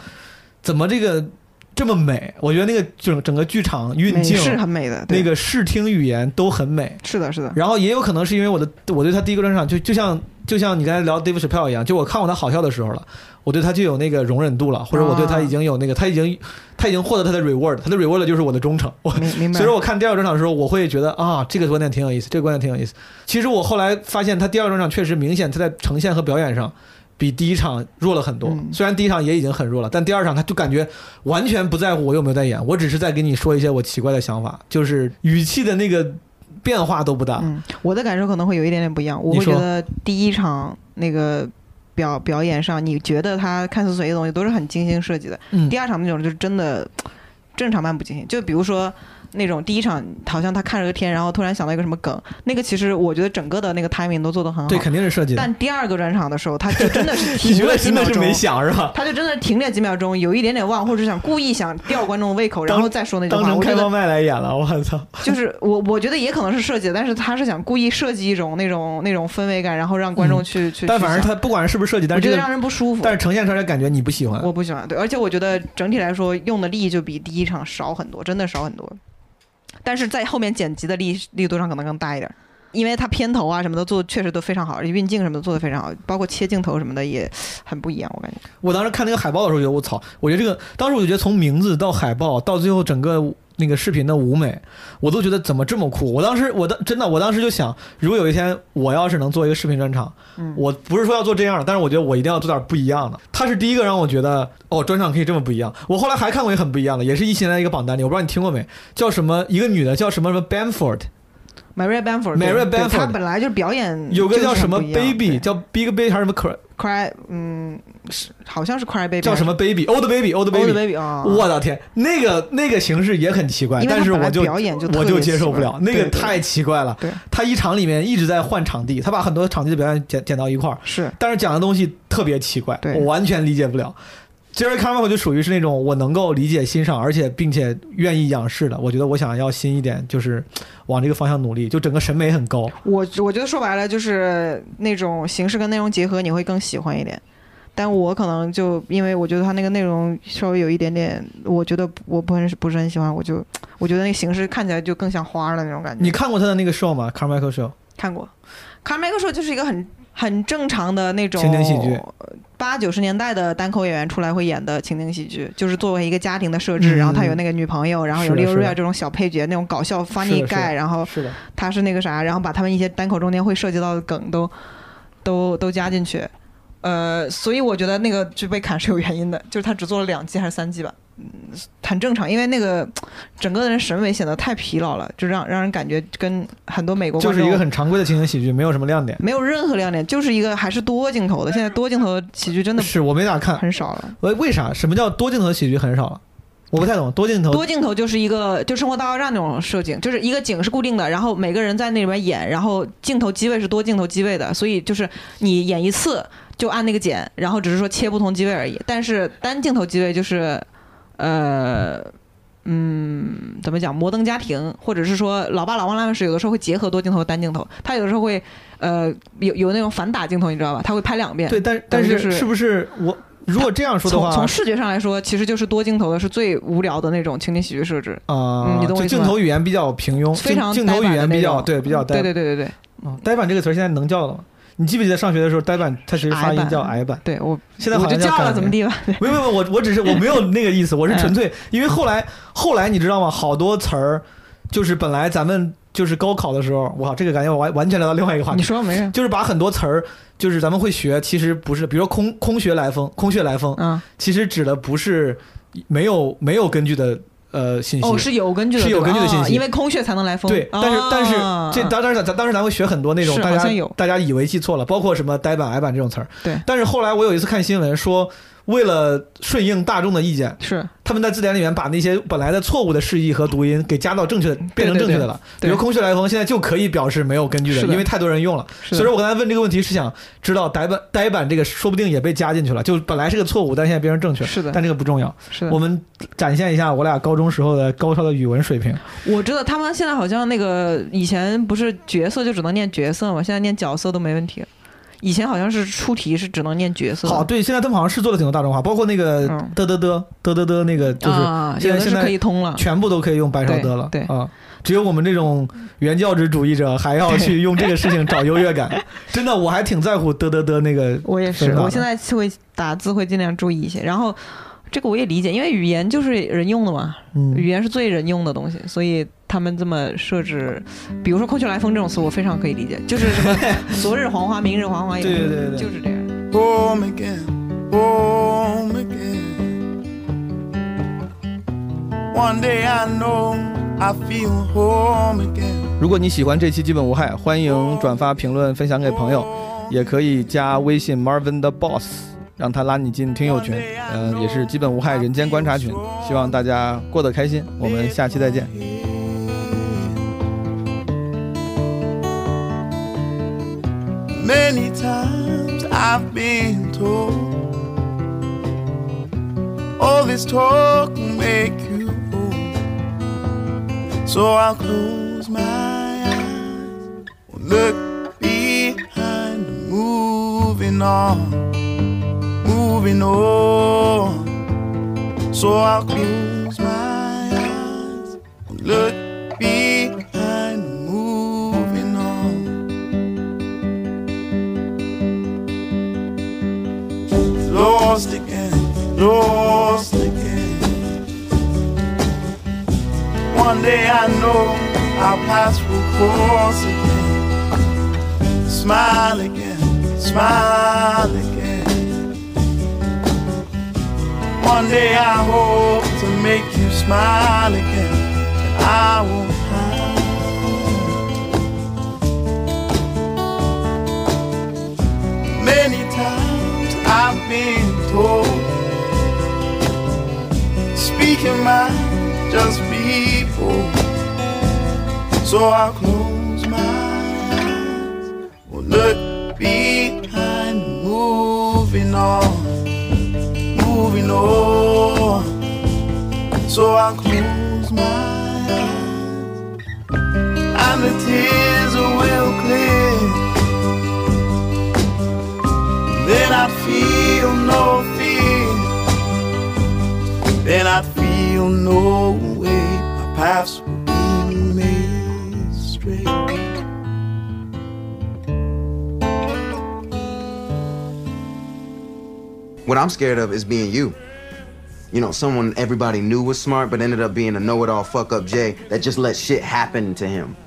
怎么这个这么美？我觉得那个整整个剧场运镜是很美的那个视听语言都很美。是的，是的。然后也有可能是因为我的我对他第一个专场就就像就像你刚才聊 Dave Chappelle 一样，就我看过他好笑的时候了，我对他就有那个容忍度了，或者我对他已经有那个他已经他已经获得他的 reward，他的 reward 就是我的忠诚。我明白所以说我看第二个专场的时候，我会觉得啊，这个观点挺有意思，这个观点挺有意思。其实我后来发现，他第二个专场确实明显他在呈现和表演上。比第一场弱了很多，嗯虽然第一场也已经很弱了，但第二场他就感觉完全不在乎我有没有在演，我只是在跟你说一些我奇怪的想法，就是语气的那个变化都不大。嗯，我的感受可能会有一点点不一样。我会觉得第一场那个表表演上，你觉得他看似随意的东西都是很精心设计的。嗯第二场那种就是真的正常漫不经心。就比如说那种第一场好像他看着个天，然后突然想到一个什么梗，那个其实我觉得整个的那个 timing 都做得很好。对，肯定是设计的。但第二个专场的时候，他就 真的是停了几秒钟，真的是没想是吧？他就真的停了几秒钟，有一点点忘，或者是想故意想吊观众的胃口，然后再说那句话。当开放麦来演了，我操！就是我，我觉得也可能是设计的，但是他是想故意设计一种那种那种氛围感，然后让观众去、去。嗯但反正他不管是不是设计，但是这个我觉得让人不舒服。但是呈现出来的感觉你不喜欢。我不喜欢，对，而且我觉得整体来说用的力就比第一场少很多，真的少很多。但是在后面剪辑的力力度上可能更大一点，因为它片头啊什么的做确实都非常好，运镜什么的做的非常好，包括切镜头什么的也很不一样，我感觉。我当时看那个海报的时候，觉得我操，我觉得这个当时我就觉得从名字到海报到最后整个那个视频的舞美，我都觉得怎么这么酷。我当时我当真的我当时就想，如果有一天我要是能做一个视频专场，嗯我不是说要做这样的，但是我觉得我一定要做点不一样的。他是第一个让我觉得哦，专场可以这么不一样。我后来还看过一个很不一样的，也是一七年的一个榜单里，我不知道你听过没，叫什么一个女的叫什么什么 Bamford。Maria Bamford，Maria Bamford 她本来就是表演，有个叫什么 Baby，叫 Big Baby 还是什么 Cry Cry，嗯，是好像是 Cry Baby，叫什么 Baby，Old Baby，Old Baby，Old Baby 啊。我的天，那个那个形式也很奇怪，但是我就表演就我就接受不了，那个太奇怪了。对，他一场里面一直在换场地，他把很多场地的表演剪剪到一块儿，是，但是讲的东西特别奇怪，我完全理解不了。Jerry Carmichael 就属于是那种我能够理解、欣赏，而且并且愿意仰视的。我觉得我想要新一点，就是往这个方向努力，就整个审美很高。我我觉得说白了就是那种形式跟内容结合，你会更喜欢一点。但我可能就因为我觉得他那个内容稍微有一点点，我觉得我不很不是很喜欢，我就我觉得那个形式看起来就更像花儿的那种感觉。你看过他的那个 show 吗？Carmichael show 看过，，Carmichael show 就是一个很很正常的那种情景喜剧，八九十年代的单口演员出来会演的情景喜剧，就是作为一个家庭的设置，嗯然后他有那个女朋友，然后有利欧瑞亚这种小配角，那种搞笑 funny guy，然后他是那个啥，然后把他们一些单口中间会涉及到的梗都都都加进去。呃，所以我觉得那个就被砍是有原因的，就是他只做了两季还是三季吧，嗯，很正常，因为那个整个人审美显得太疲劳了，就让让人感觉跟很多美国就是一个很常规的情景喜剧，没有什么亮点。没有任何亮点，就是一个还是多镜头的。现在多镜头的喜剧真的是我没咋看，很少了。为为啥？什么叫多镜头的喜剧很少了？我不太懂。多镜头，多镜头就是一个就生活大爆炸那种设景，就是一个景是固定的，然后每个人在那里边演，然后镜头机位是多镜头机位的，所以就是你演一次就按那个剪，然后只是说切不同机位而已。但是 单镜头机位就是，呃。嗯，怎么讲？摩登家庭，或者是说老爸老妈那边是有的时候会结合多镜头和单镜头，他有的时候会呃有有那种反打镜头，你知道吧？他会拍两遍。对，但但是是不是我如果这样说的话，从从视觉上来说，其实就是多镜头的是最无聊的那种情景喜剧设置。啊嗯，你懂我就意思吗镜头语言比较平庸，非常镜镜头语言比较对比较呆。对对对对对。嗯，呆板这个词儿现在能叫了吗？你记不记得上学的时候，呆板它其实发音叫矮板。对我现在好像我就叫了怎么地吧？没有没有，我我只是我没有那个意思，我是纯粹嗯因为后来后来你知道吗？好多词儿就是本来咱们就是高考的时候，我靠，这个感觉我完完全聊到另外一个话题。你说没事？就是把很多词儿，就是咱们会学，其实不是，比如说空空穴来风，空穴来风，嗯，其实指的不是没有没有根据的呃信息，哦，是有根据的，是有根据的信息，啊因为空穴才能来风。对，但是但是啊这当然咱当时咱会学很多那种大家大家以为记错了，包括什么呆板矮板这种词儿。对，但是后来我有一次看新闻说，为了顺应大众的意见，是他们在字典里面把那些本来的错误的释义和读音给加到正确的，变成正确的了。对对对比如空穴来风，现在就可以表示没有根据的，的因为太多人用了。所以说我刚才问这个问题是想知道呆板呆板这个说不定也被加进去了，就本来是个错误，但现在变成正确。是的但这个不重要。是的我们展现一下我俩高中时候的高超的语文水平。我知道他们现在好像那个以前不是角色就只能念角色嘛，现在念角色都没问题。以前好像是出题是只能念角色。好，对，现在他们好像是做的挺多大众化，包括那个嘚嘚嘚嘚嘚嘚那个，就是现在现在可以通了全部都可以用白勺嘚了。对对啊，只有我们这种原教旨主义者还要去用这个事情找优越感。真的，我还挺在乎嘚嘚嘚那个。我也是，我现在会打字会尽量注意一些。然后这个我也理解，因为语言就是人用的嘛，嗯语言是最人用的东西，所以他们这么设置，比如说“空穴来风”这种词，我非常可以理解，就是什么 “昨日黄花，明日黄花”也对对对对就是这样。home again, home again. One day I know I feel home again. 如果你喜欢这期基本无害，欢迎转发、评论、分享给朋友，也可以加微信 Marvin 的 Boss，让他拉你进听友群，嗯、也是基本无害人间观察群。希望大家过得开心，我们下期再见。Many times I've been told all this talk will make you old. So I'll close my eyes, look behind, moving on, moving on. So I'll close my eyes, look again. One day I know our paths will cross again. Smile again, smile again. One day I hope to make you smile again, I hide. Many times I've been told Speaking mind, just bold So I'll close my eyes Will look behind, moving on Moving on. So I'll close my eyes And the tears will clear. Then I'd feel no fear. Then I'd way. My paths would be made straight. What I'm scared of is being you. You know, someone everybody knew was smart, but ended up being a know it all fuck up Jay that just let shit happen to him.